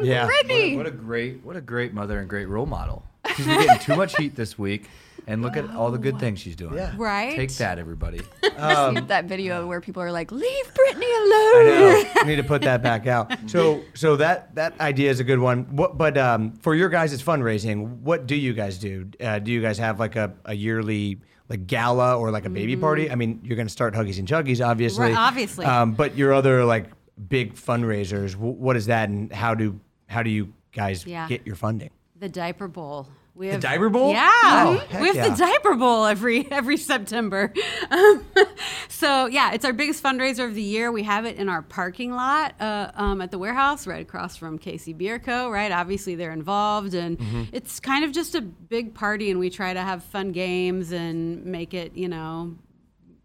shoes, Yeah. What a, Brittany. what a great, what a great mother and great role model. She's been getting too much heat this week, And look at all the good things she's doing. Yeah. Right? Take that, everybody. Um, See that video where people are like, "Leave Britney I alone." know. We need to put that back out. So, so that that idea is a good one. What, but um, for your guys' it's fundraising, what do you guys do? Uh, do you guys have like a, a yearly like gala or like a baby party? I mean, you're going to start Huggies and Chuggies, obviously. Right, obviously. Um, but your other like big fundraisers, wh- what is that, and how do how do you guys Yeah. get your funding? The diaper bowl. We have diaper bowl? Yeah, Oh, we have yeah. the diaper bowl every every September. Um, so yeah, it's our biggest fundraiser of the year. We have it in our parking lot uh, um, at the warehouse, right across from KC Beer Co. Right, obviously they're involved, and Mm-hmm. it's kind of just a big party, and we try to have fun games and make it, you know,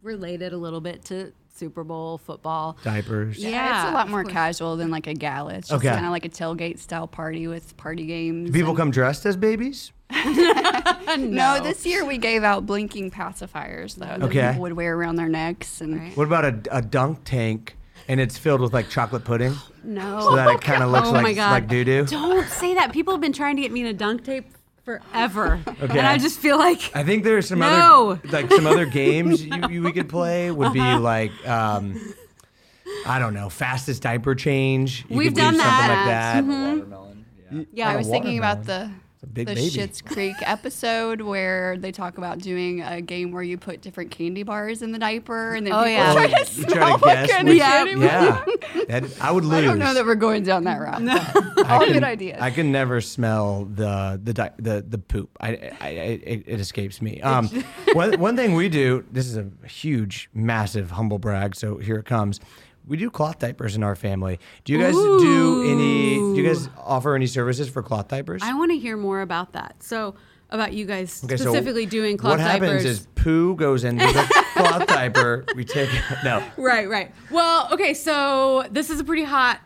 related a little bit to Super Bowl football. Diapers. Yeah, it's a lot more casual than like a gala. It's just Okay. kind of like a tailgate style party with party games. Do people come dressed as babies? No, this year we gave out blinking pacifiers though that Okay. people would wear around their necks and Right. What about a, a dunk tank and it's filled with like chocolate pudding? No, So that it kind of looks oh like like doo doo. Don't say that. People have been trying to get me in a dunk tape forever, Okay. and I just feel like I think there's some No. other like some other games you, you, we could play would be like um, I don't know fastest diaper change. You We've could do done something that. like that. Watermelon. Yeah. Yeah, I Oh, was thinking about the a big the baby. Schitt's Creek episode where they talk about doing a game where you put different candy bars in the diaper and then Oh, people yeah. try Oh, to smell try to what guess kind which- of candy bar. Yeah, That- I would lose. I don't know that we're going down that route. but I All can- good ideas. I can never smell the the di- the, the poop. I, I, I it, it escapes me. Um, one one thing we do. This is a huge, massive humble brag. So here it comes. We do cloth diapers in our family. Do you guys do any? Do you guys offer any services for cloth diapers? I want to hear more about that. So about you guys Okay, so specifically doing cloth What happens is poo goes into the cloth diaper. We take no. right, right. Well, okay. So this is a pretty hot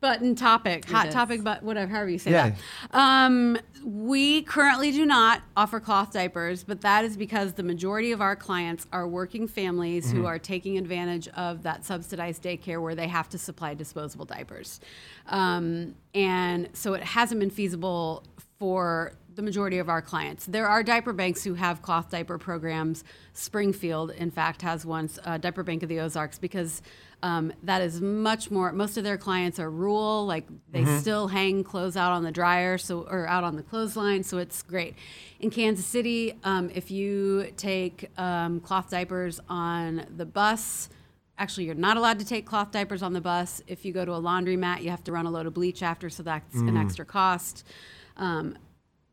button topic, hot is. topic, but whatever, however you say Yeah. that. Um, we currently do not offer cloth diapers, but that is because the majority of our clients are working families Mm-hmm. who are taking advantage of that subsidized daycare where they have to supply disposable diapers. Um, and so it hasn't been feasible for the majority of our clients. There are diaper banks who have cloth diaper programs. Springfield, in fact, has one, uh, Diaper Bank of the Ozarks, because um, that is much more. Most of their clients are rural, like they still hang clothes out on the dryer, so or out on the clothesline, so it's great. In Kansas City, um, if you take um, cloth diapers on the bus, actually you're not allowed to take cloth diapers on the bus. If you go to a laundromat, you have to run a load of bleach after, so that's an extra cost. Um,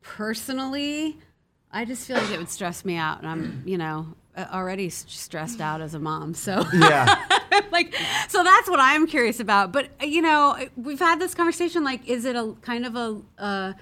personally, I just feel like it would stress me out, and I'm, you know, already stressed out as a mom. So, Yeah. like, so that's what I'm curious about. But uh, you know, we've had this conversation. Like, is it a kind of a uh,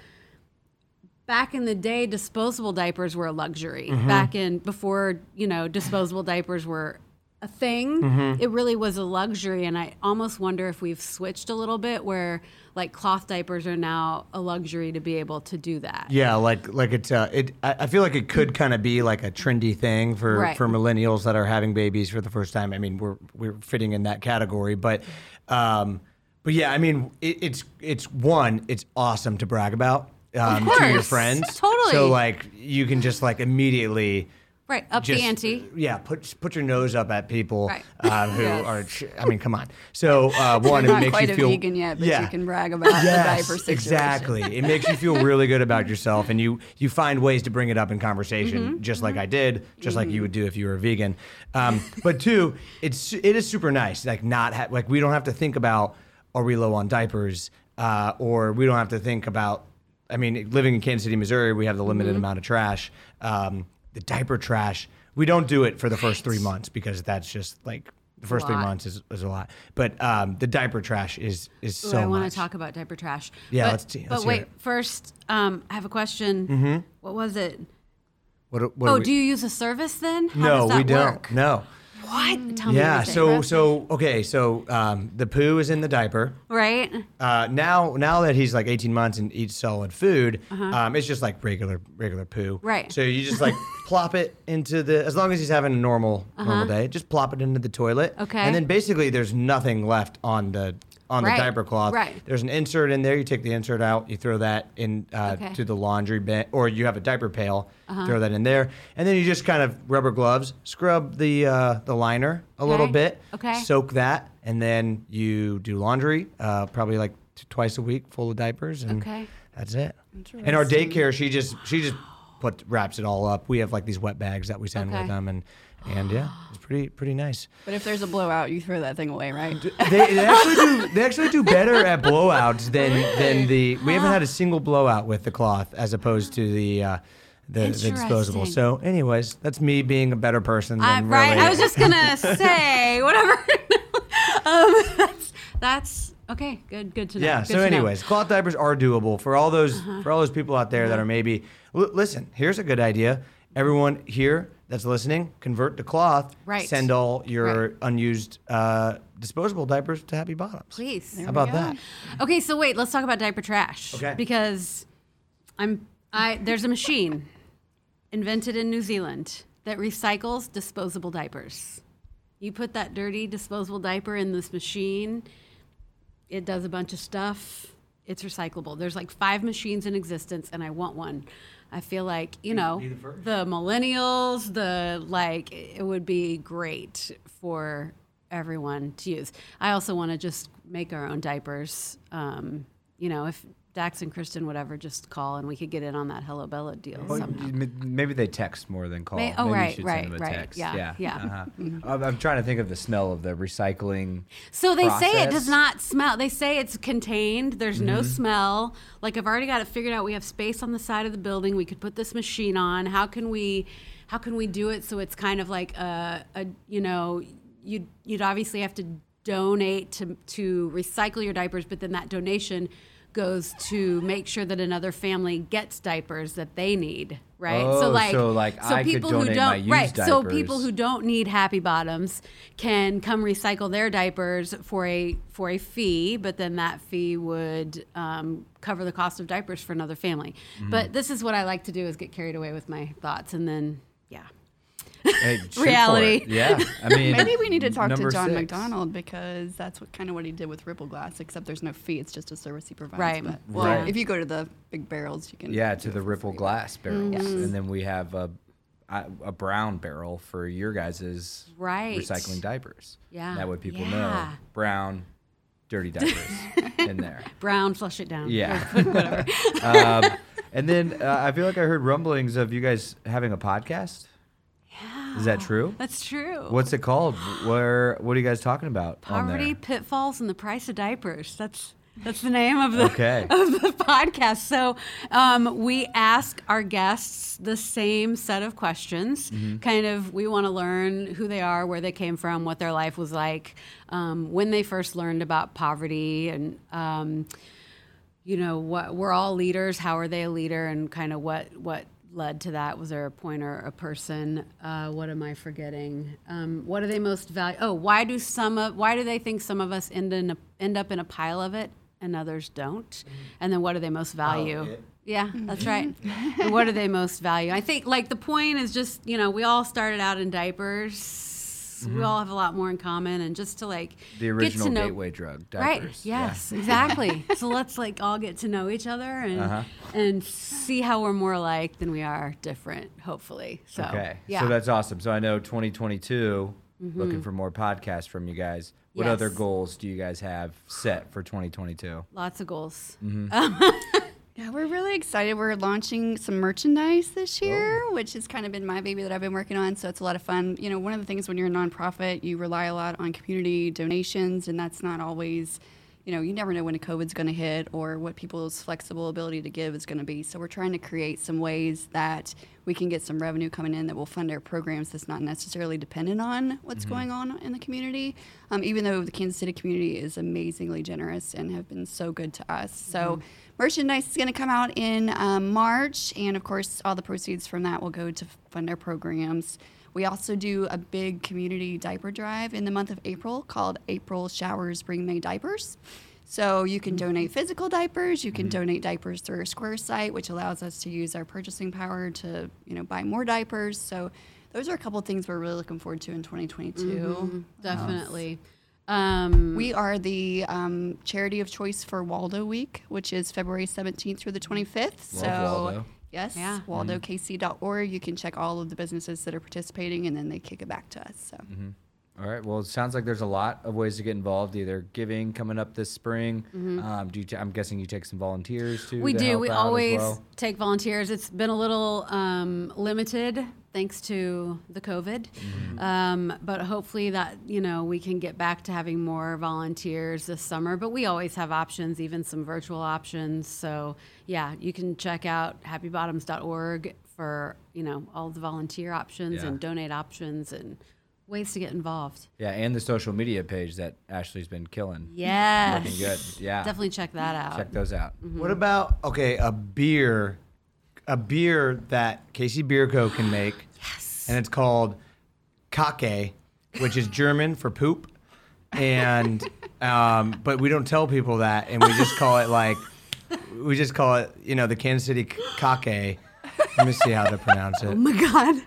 back in the day, disposable diapers were a luxury. Back in before, you know, disposable diapers were a thing. It really was a luxury, and I almost wonder if we've switched a little bit, where like cloth diapers are now a luxury to be able to do that. Yeah, like like it's uh, it. I, I feel like it could kind of be like a trendy thing for Right. for millennials that are having babies for the first time. I mean, we're we're fitting in that category, but um, but yeah, I mean, it, it's it's one, it's awesome to brag about um, to your friends. Totally. So like you can just like immediately. Right, up Just, the ante. Yeah, put put your nose up at people Right. uh, who Yes. are. I mean, come on. So uh, one, it not makes quite you a feel vegan yet, but yeah. you can brag about the Yes, diaper situation. exactly. It makes you feel really good about yourself, and you you find ways to bring it up in conversation, Mm-hmm. just like I did, just like you would do if you were a vegan. Um, but two, it's it is super nice. Like not ha- like we don't have to think about are we low on diapers, uh, or we don't have to think about. I mean, living in Kansas City, Missouri, we have the limited Mm-hmm. amount of trash. Um, the diaper trash, we don't do it for the first three months because that's just like. The first three months is, is a lot, but um, the diaper trash is is Ooh, so I want to talk about diaper trash. Yeah, but, let's see- but let's hear wait, it. Mm-hmm. first, um, I have a question. What was it? What, what oh, we- do you use a service then? How no, we don't. work? No. What? Tell Yeah. everything. So so okay. So um, the poo is in the diaper. right. Uh, now now that he's like 18 months and eats solid food, um, it's just like regular regular poo. Uh-huh. Right. So you just like plop it into the as long as he's having a normal normal day, just plop it into the toilet. Uh-huh. Okay. And then basically there's nothing left on the on Right, the diaper cloth. right. There's an insert in there. You take the insert out, you throw that in uh, Okay. to the laundry bin, or you have a diaper pail. Throw that in there, and then you just kind of rubber gloves, scrub the uh, the liner a little bit. okay. Soak that, and then you do laundry, uh, probably like t- twice a week, full of diapers, and Okay. that's it. And our daycare, she just she just put wraps it all up. We have like these wet bags that we send Okay. with them, and and yeah, it's pretty pretty nice. But if there's a blowout, you throw that thing away, right? They, they actually do they actually do better at blowouts than than the we haven't had a single blowout with the cloth as opposed to the uh, the, the disposable. So, anyways, that's me being a better person. Than right. really- I was just gonna say whatever. um, that's that's okay. Good. Good to know. Yeah. Good So, to know. Uh-huh. anyways, cloth diapers are doable for all those for all those people out there that are maybe. L- listen, here's a good idea. Everyone here that's listening, convert to cloth. Right. Send all your Right. unused uh, disposable diapers to Happy Bottoms. please. How about that? Okay, so wait, let's talk about diaper trash. Okay. Because I'm I there's a machine invented in New Zealand that recycles disposable diapers. You put that dirty disposable diaper in this machine, it does a bunch of stuff. It's recyclable. There's like five machines in existence and I want one. I feel like, you know, the millennials, the like it would be great for everyone to use. I also want to just make our own diapers. Um, you know, if Dax and Kristen whatever, just call and we could get in on that Hello Bello deal Well, somehow. Maybe they text more than call. May- oh, Maybe right, right, send them a right. text. Yeah, yeah. Uh-huh. I'm, I'm trying to think of the smell of the recycling. So they say it does not smell. They say it's contained. There's no Mm-hmm. smell. Like I've already got it figured out. We have space on the side of the building. We could put this machine on. How can we, how can we do it so it's kind of like a, a you know, you'd you'd obviously have to donate to to recycle your diapers, but then that donation goes to make sure that another family gets diapers that they need, right? Oh, so like, so, like, I could people who don't, right? So people who don't need happy bottoms can come recycle their diapers for a for a fee, but then that fee would um, cover the cost of diapers for another family. Mm-hmm. But this is what I like to do: is get carried away with my thoughts, and then Hey, Reality. Yeah. I mean, Maybe we need to talk to John six. McDonald because that's what kind of what he did with Ripple Glass, except there's no fee; it's just a service he provides. Right. But, well, Right. if you go to the big barrels, you can. Yeah, to the ripple free. glass barrels, Yes. and then we have a a a brown barrel for your guys' Right. recycling diapers. Yeah. That way people know brown, dirty diapers in there. brown, flush it down. Yeah. whatever. um, and then uh, I feel like I heard rumblings of you guys having a podcast. Is that true? That's true. What's it called? Where? What are you guys talking about Poverty, pitfalls, and the price of diapers. That's that's the name of the Okay. of the podcast. So um, we ask our guests the same set of questions. Mm-hmm. Kind of, we want to learn who they are, where they came from, what their life was like, um, when they first learned about poverty, and um, you know, what we're all leaders. How are they a leader, and kind of what what led to that? Was there a point or a person? Uh, what am I forgetting? Um, what do they most value? Oh, why do some of why do they think some of us end in a, end up in a pile of it and others don't? And then what do they most value? Yeah, that's right. what do they most value? I think like the point is just you know we all started out in diapers. We all have a lot more in common, and just to like Mm-hmm. The get original to know, gateway drug, Right. diapers. Yeah. Yes. Exactly. so let's like all get to know each other and Uh-huh. and see how we're more alike than we are different. Hopefully. So Okay. Yeah. So that's awesome. So I know 2022, looking for more podcasts from you guys. What Yes. other goals do you guys have set for 2022? lots of goals. Yeah, we're really excited. We're launching some merchandise this year, Oh. which has kind of been my baby that I've been working on. So it's a lot of fun. You know, one of the things when you're a nonprofit, you rely a lot on community donations, and that's not always, you know, you never know when a COVID's going to hit or what people's flexible ability to give is going to be. So we're trying to create some ways that we can get some revenue coming in that will fund our programs that's not necessarily dependent on what's going on in the community. Um, even though the Kansas City community is amazingly generous and have been so good to us. So merchandise is going to come out in um, March, and of course, all the proceeds from that will go to fund our programs. We also do a big community diaper drive in the month of April called April Showers Bring May Diapers. So you can donate physical diapers, you can donate diapers through our Square site, which allows us to use our purchasing power to, you know, buy more diapers. So those are a couple of things we're really looking forward to in 2022. Definitely. Um, We are the um, charity of choice for Waldo Week, which is February 17th through the 25th. so, Waldo. yes, Yeah. waldokc.org. You can check all of the businesses that are participating, and then they kick it back to us. So, All right. Well, it sounds like there's a lot of ways to get involved. Either giving coming up this spring. Um, do you t- I'm guessing you take some volunteers too. Mm-hmm. we to do. We always well? take volunteers. It's been a little um, limited thanks to the COVID, Mm-hmm. um, but hopefully that you know we can get back to having more volunteers this summer. But we always have options, even some virtual options. So yeah, you can check out happybottoms.org for you know all the volunteer options Yeah. and donate options and ways to get involved. Yeah, and the social media page that Ashley's been killing. Yeah. Looking good. Yeah. Definitely check that out. Check those out. What about okay, a beer, a beer that KC Beer Co. can make, yes, and it's called Kake, which is German for poop, and um, but we don't tell people that, and we just call it like, we just call it, you know, the Kansas City Kake. Let me see how to pronounce it. Oh my God.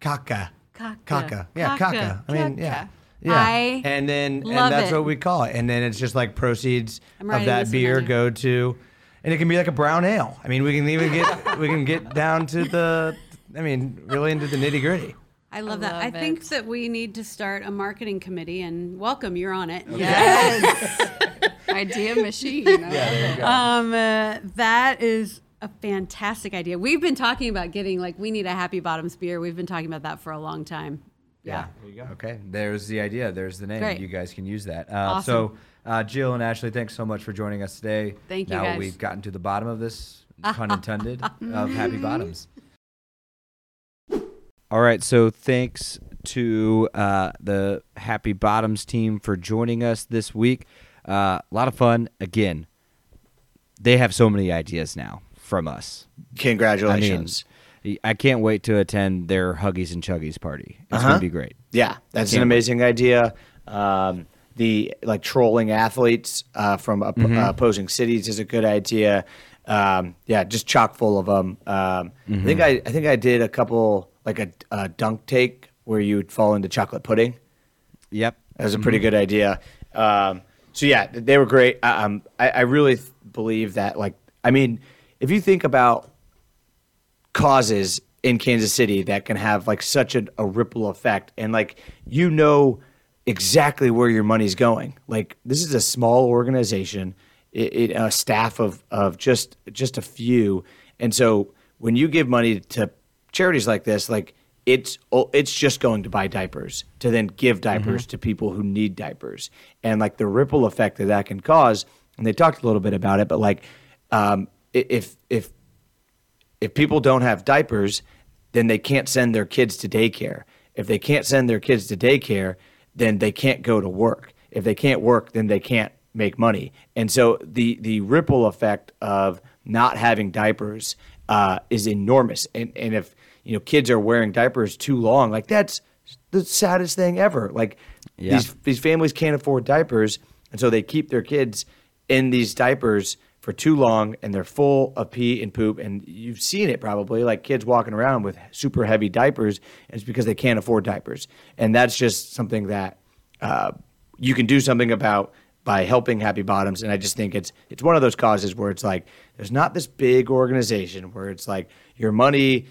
Kaka. Kaka. Kaka. Yeah, Kaka. kaka. I mean, yeah. Yeah. I and then love and that's it. what we call it. And then it's just like proceeds I'm of writing that this in beer down go to and it can be like a brown ale. I mean, we can even get we can get down to the I mean, really into the nitty-gritty. I love that. I love think it. that we need to start a marketing committee and welcome, you're on it. yes, idea machine. I love it. Um, uh, that is a fantastic idea. We've been talking about getting like we need a Happy Bottoms beer. We've been talking about that for a long time. Yeah. There you go. Okay, there's the idea. There's the name. Great. You guys can use that. Uh, Awesome. So, uh, Jill and Ashley, thanks so much for joining us today. Thank you, Now guys. we've gotten to the bottom of this, pun intended, of Happy Bottoms. All right, so thanks to uh, the Happy Bottoms team for joining us this week. Uh, a lot of fun. Again, they have so many ideas now from us. Congratulations. I mean, I can't wait to attend their Huggies and Chuggies party. It's Uh-huh. going to be great. Yeah, that's an wait. amazing idea. Um, the like trolling athletes uh, from op- Mm-hmm. uh, opposing cities is a good idea. Um, yeah, just chock full of them. Um, I think I, I think I did a couple like a, a dunk take where you would fall into chocolate pudding. Yep. That was a pretty good idea. Um, so yeah, they were great. I- Um, I, I really th- believe that. Like, I mean, if you think about causes in Kansas City that can have like such a, a ripple effect, and like you know exactly where your money's going. Like, this is a small organization, it, it, a staff of of just just a few, and so when you give money to charities like this, like it's it's just going to buy diapers to then give diapers to people who need diapers and like the ripple effect that that can cause and they talked a little bit about it but like um, if if if people don't have diapers then they can't send their kids to daycare. If they can't send their kids to daycare then they can't go to work. If they can't work then they can't make money. And so the the ripple effect of not having diapers uh, is enormous. And and if you know kids are wearing diapers too long like that's the saddest thing ever. Like Yeah. these these families can't afford diapers and so they keep their kids in these diapers for too long and they're full of pee and poop and you've seen it probably like kids walking around with super heavy diapers and it's because they can't afford diapers and that's just something that uh, you can do something about by helping happy bottoms and i just think it's it's one of those causes where it's like there's not this big organization where it's like your money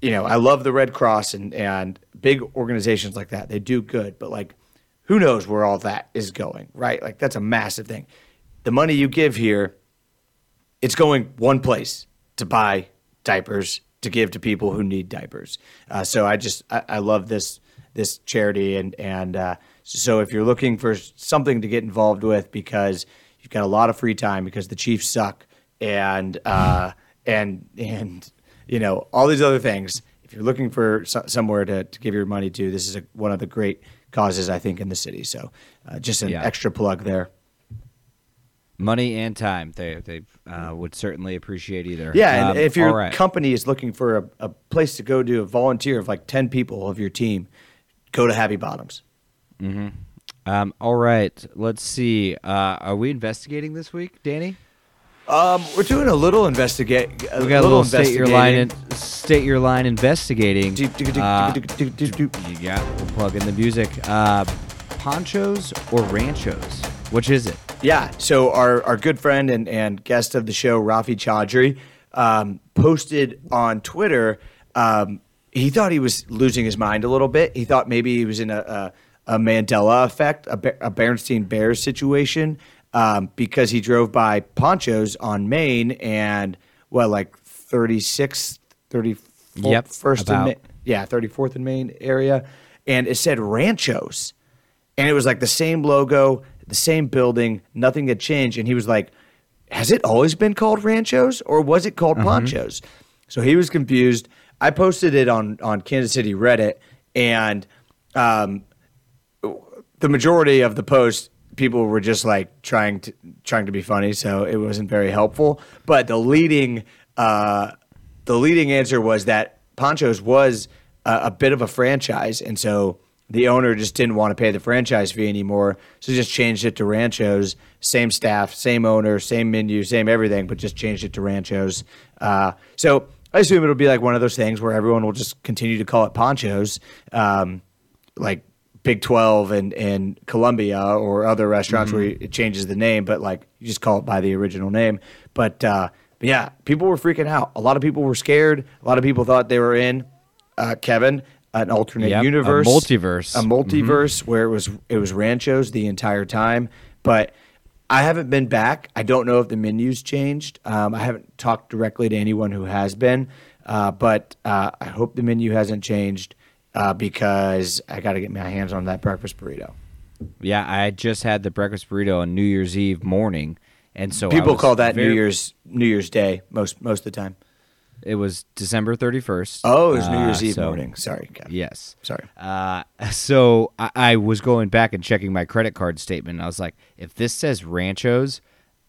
you know, I love the Red Cross and, and big organizations like that. They do good, but like, who knows where all that is going, right? Like, that's a massive thing. The money you give here, it's going one place to buy diapers to give to people who need diapers. Uh, so I just I, I love this this charity and and uh, so if you're looking for something to get involved with because you've got a lot of free time because the Chiefs suck and uh, and and you know all these other things. If you're looking for so- somewhere to, to give your money to, this is a, one of the great causes I think in the city. So uh, just an Yeah. extra plug there. Money and time. They they uh, would certainly appreciate either. Yeah, and Um, if your right. company is looking for a, a place to go to a volunteer of like ten people of your team, go to Happy Bottoms. um, all right. Let's see. Uh, are we investigating this week, Danny? Um, we're doing a little investigate. We got a little state your line. In, state your line investigating. Do, Uh. Yeah, we'll plug in the music. Uh, ponchos or ranchos? Which is it? Yeah. So our, our good friend and, and guest of the show, Rafi Chaudhry, um, posted on Twitter. Um, he thought he was losing his mind a little bit. He thought maybe he was in a, a, a Mandela effect, a, a Bernstein Bears situation, um, because he drove by Ponchos on Main and, what, like 36th, 34th, Yep, first in about. Ma- yeah, 34th and Main area. And it said Ranchos and it was like the same logo, the same building, nothing had changed. And he was like, "Has it always been called Ranchos, or was it called Ponchos?" So he was confused. I posted it on on Kansas City Reddit, and um, the majority of the post people were just like trying to trying to be funny, so it wasn't very helpful. But the leading uh, the leading answer was that Ponchos was a, a bit of a franchise, and so the owner just didn't want to pay the franchise fee anymore, so just changed it to Ranchos. Same staff, same owner, same menu, same everything, but just changed it to Ranchos. Uh, so I assume it'll be like one of those things where everyone will just continue to call it Ponchos. Um, like Big 12 and, and Columbia or other restaurants where it changes the name, but like you just call it by the original name. But, uh, but yeah, people were freaking out. A lot of people were scared. A lot of people thought they were in, uh, Kevin, an alternate Yep, a universe, multiverse. a multiverse where it was it was ranchos the entire time. But I haven't been back. I don't know if the menus changed. Um, I haven't talked directly to anyone who has been, uh, but uh, I hope the menu hasn't changed uh, because I got to get my hands on that breakfast burrito. Yeah, I just had the breakfast burrito on New Year's Eve morning, and so People call that New Year's New Year's Day most most of the time. It was December thirty first. Oh, it was New Year's Eve so, morning. Sorry. Yes. Sorry. Uh, so I, I was going back and checking my credit card statement. And I was like, if this says Ranchos,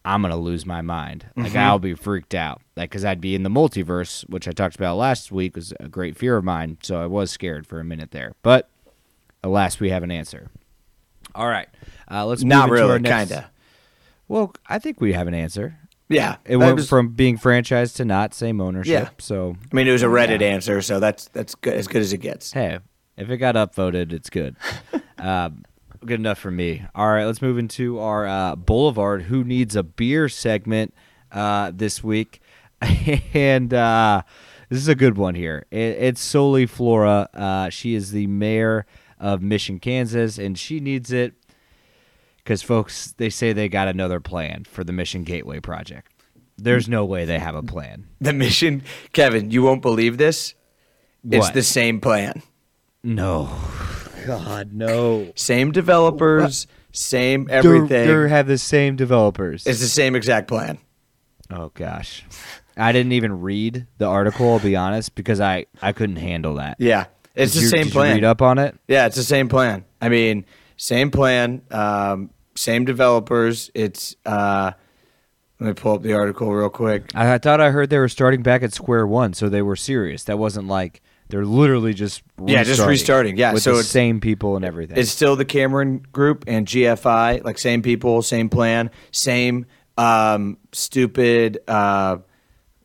I'm gonna lose my mind. Like Mm-hmm. I'll be freaked out. Like because I'd be in the multiverse, which I talked about last week, was a great fear of mine. So I was scared for a minute there. But alas, we have an answer. All right, uh, let's move Not into our really, next- kinda. Well, I think we have an answer. Yeah, It went was- from being franchised to not same ownership. Yeah. So I mean, it was a Reddit answer, so that's that's good, as good as it gets. hey, if it got upvoted, it's good. uh, good enough for me. All right, let's move into our uh, Boulevard Who Needs a Beer segment uh, this week. and uh, this is a good one here. It, it's Sollie Flora. Uh, she is the mayor of Mission, Kansas, and she needs it because, folks, they say they got another plan for the Mission Gateway project. There's no way they have a plan. The mission, Kevin, you won't believe this. It's What? the same plan. No. God, no. Same developers, same everything. They have the same developers. It's the same exact plan. oh gosh, I didn't even read the article. I'll be honest because I I couldn't handle that. Yeah, it's Did the you- same did plan. You read up on it. Yeah, it's the same plan. I mean, same plan, um, same developers. It's uh, let me pull up the article real quick. I, I thought I heard they were starting back at square one, so they were serious. That wasn't like they're literally just Yeah, just restarting. Yeah, with so the it's- same people and everything. It's still the Cameron Group and GFI, like same people, same plan, same um, stupid. Uh,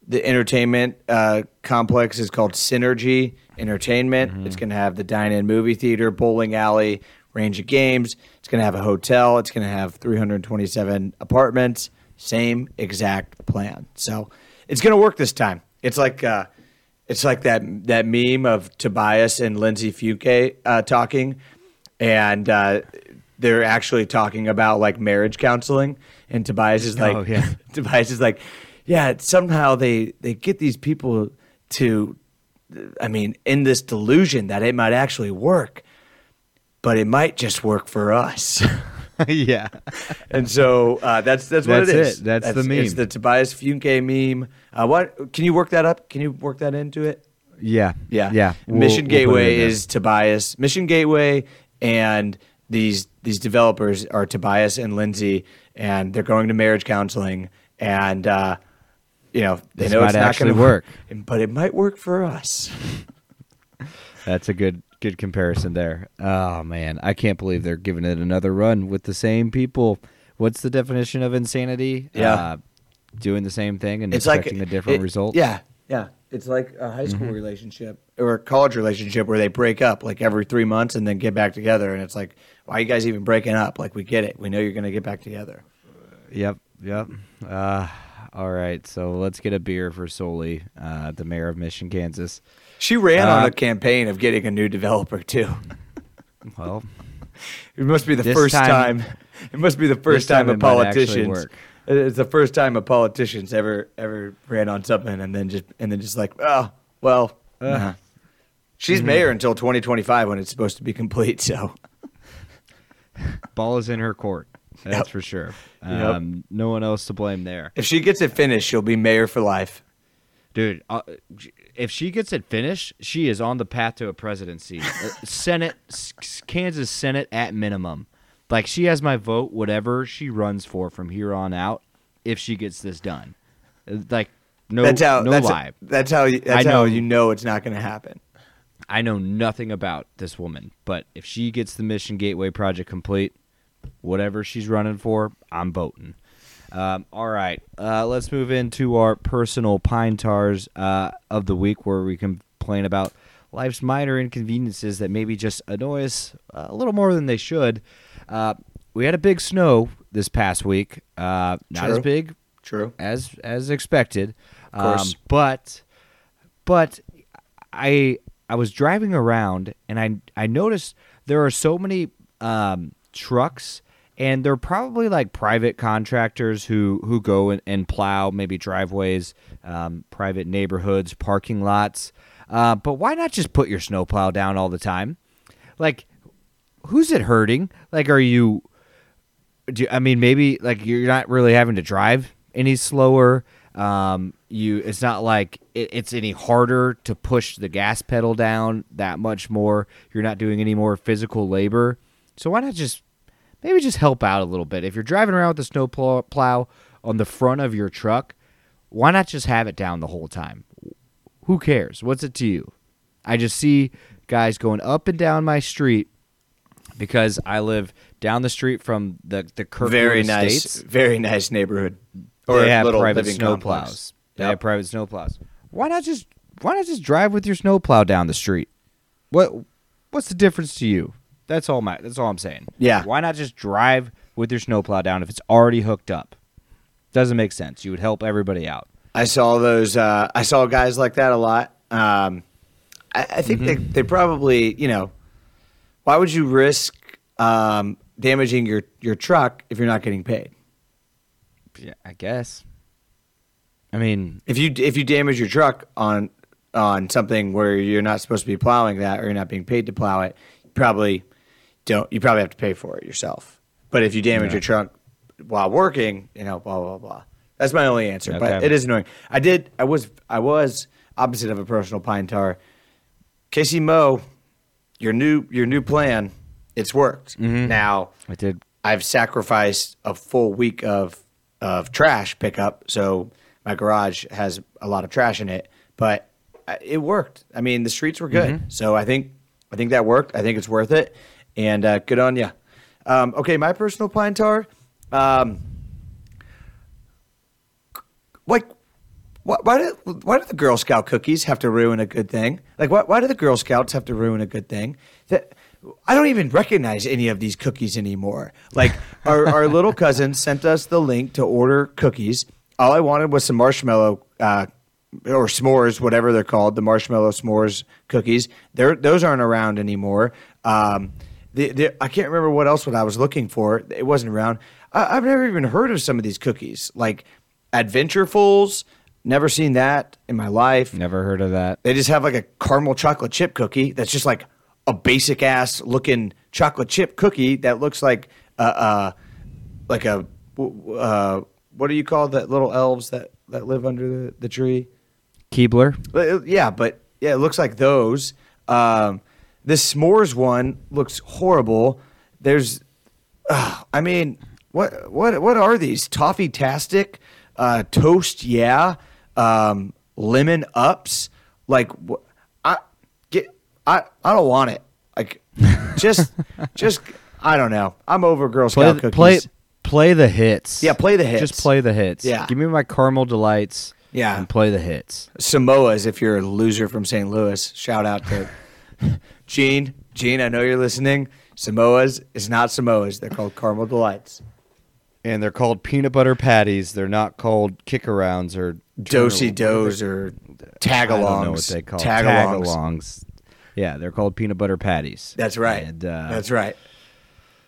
the entertainment uh, complex is called Synergy Entertainment. It's going to have the dine-in movie theater, bowling alley, range of games. It's going to have a hotel. It's going to have 327 apartments. Same exact plan. So it's going to work this time. It's like uh, it's like that that meme of Tobias and Lindsay Funke uh, talking, and uh, they're actually talking about like marriage counseling. And Tobias is like, Oh, yeah. Tobias is like, yeah. Somehow they they get these people to, I mean, in this delusion that it might actually work, but it might just work for us. yeah. And so uh, that's that's what That's it is. it. That's the meme. It's the Tobias Funke meme. Uh, what can you work that up? Can you work that into it? Yeah. Yeah, Yeah. We'll- Mission we'll Gateway there. is Tobias. Mission Gateway and these these developers are Tobias and Lindsay, and they're going to marriage counseling, and uh, you know they This know it's not going to work. but it might work for us. That's a good good comparison there. Oh man, I can't believe they're giving it another run with the same people. What's the definition of insanity? Yeah. Uh, doing the same thing and It's like expecting a different it- result. Yeah, yeah. it's like a high school relationship or a college relationship where they break up like every three months and then get back together, and it's like, why are you guys even breaking up? Like we get it, we know you're gonna get back together. Yep, yep. Uh, all right, so let's get a beer for Sollie, uh, the mayor of Mission, Kansas. She ran on Uh, a campaign of getting a new developer too. Well, It must be the first time- time, It must be the first time time, a it might actually politicians. It's the first time a politicians ever ever ran on something and then just and then just like, oh well, nah. she's Mm-hmm. mayor until 2025 when it's supposed to be complete. So ball is in her court. That's Yep. for sure. Yep. Um, No one else to blame there. if she gets it finished, she'll be mayor for life. Dude, uh, if she gets it finished, she is on the path to a presidency. Uh, Senate, Kansas Senate at minimum. Like she has my vote, whatever she runs for from here on out. If she gets this done, Uh, like no, that's how. no that's, lie. That's how. You, that's I how know- you know it's not going to happen. I know nothing about this woman, but if she gets the Mission Gateway project complete, whatever she's running for, I'm voting. Um, all right, uh, let's move into our personal pine tars uh, of the week, where we complain about life's minor inconveniences that maybe just annoy us a little more than they should. Uh, we had a big snow this past week, uh, not as big True. as as expected. Of course. Um, but but I I was driving around and I I noticed there are so many um, trucks and they're probably like private contractors who who go and, and plow maybe driveways, um, private neighborhoods, parking lots. Uh, but why not just put your snowplow down all the time? Like, who's it hurting? Like, are you? do I mean maybe like you're not really having to drive any slower. Um, you it's not like it, it's any harder to push the gas pedal down that much more. You're not doing any more physical labor. So why not just maybe just help out a little bit? If you're driving around with the snow plow, plow on the front of your truck, why not just have it down the whole time? Who cares? What's it to you? I just see guys going up and down my street because I live down the street from the the Kirkwood Very nice. Estates. Very nice neighborhood. they have little private living snow complex. plows. They Yep. have private snow plows. Why not just why not just drive with your snow plow down the street? What what's the difference to you? That's all my that's all I'm saying. Yeah. Why not just drive with your snowplow down if it's already hooked up? Doesn't make sense. You would help everybody out. I saw those. Uh, I saw guys like that a lot. Um, I, I think they, they probably, you know, why would you risk um, damaging your, your truck if you're not getting paid? Yeah, I guess. I mean, If you if you damage your truck on on something where you're not supposed to be plowing that or you're not being paid to plow it, probably don't. You probably have to pay for it yourself. But if you damage your truck while working, you know, blah blah blah. That's my only answer. But it is annoying. I did. I was. I was opposite of a personal pine tar. KCMO, your new your new plan, it's worked. Now I did I've sacrificed a full week of of trash pickup, so my garage has a lot of trash in it. But uh, it worked. I mean, the streets were good, so I think I think that worked. I think it's worth it, and uh, good on you. Um, okay, my personal pine tar. Um, like, why, why do why do the Girl Scout cookies have to ruin a good thing? Like, why, why do the Girl Scouts have to ruin a good thing? That I don't even recognize any of these cookies anymore. Like, our, our little cousin sent us the link to order cookies. All I wanted was some marshmallow uh, or s'mores, whatever they're called, the marshmallow s'mores cookies. They're, those aren't around anymore. Um, the, the, I can't remember what else what I was looking for. It wasn't around. I, I've never even heard of some of these cookies, like Adventurefuls. Never seen that in my life. never heard of that. They just have like a caramel chocolate chip cookie that's just like a basic ass looking chocolate chip cookie that looks like uh, uh like a uh what do you call that little elves that that live under the, the tree? Keebler. Yeah, but yeah, it looks like those. Um, this s'mores one looks horrible. There's, uh, I mean, what what what are these? Toffee tastic, uh, toast, yeah, um, lemon ups. Like, wh- I get, I I don't want it. Like, just just I don't know. I'm over Girl Play, Scout the- cookies. play play the hits. Yeah, play the hits. Just play the hits. Yeah. Give me my caramel delights. Yeah. and play the hits. Samoas, if you're a loser from St. Louis, shout out to Gene. Gene, I know you're listening. Samoas is not Samoas. They're called Caramel Delights. And they're called peanut butter patties. They're not called kick-arounds or Do-si-dos or tagalongs. I don't know what they call tagalongs. tagalongs. Yeah, they're called peanut butter patties. That's right. And, uh, That's right.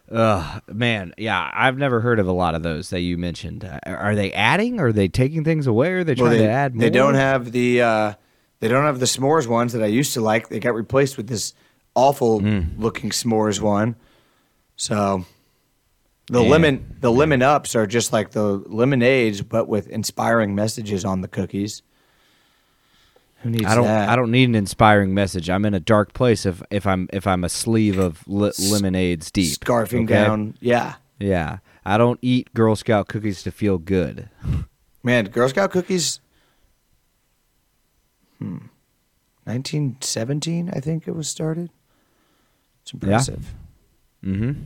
Ugh, man, yeah, I've never heard of a lot of those that you mentioned. Uh, are they adding? Are they taking things away? Are they trying Well, they, to add more? they don't have the uh, they don't have the s'mores ones that I used to like. They got replaced with this awful Mm. looking s'mores one. So the Yeah. lemon the lemon ups are just like the lemonades, but with inspiring messages on the cookies. Who needs I don't. that? I don't need an inspiring message. I'm in a dark place if if I'm if I'm a sleeve of li- lemonades deep, scarfing okay? down. Yeah, Yeah, I don't eat Girl Scout cookies to feel good. man, Girl Scout cookies. Hmm, nineteen seventeen, I think it was started. It's impressive. Mm-hmm.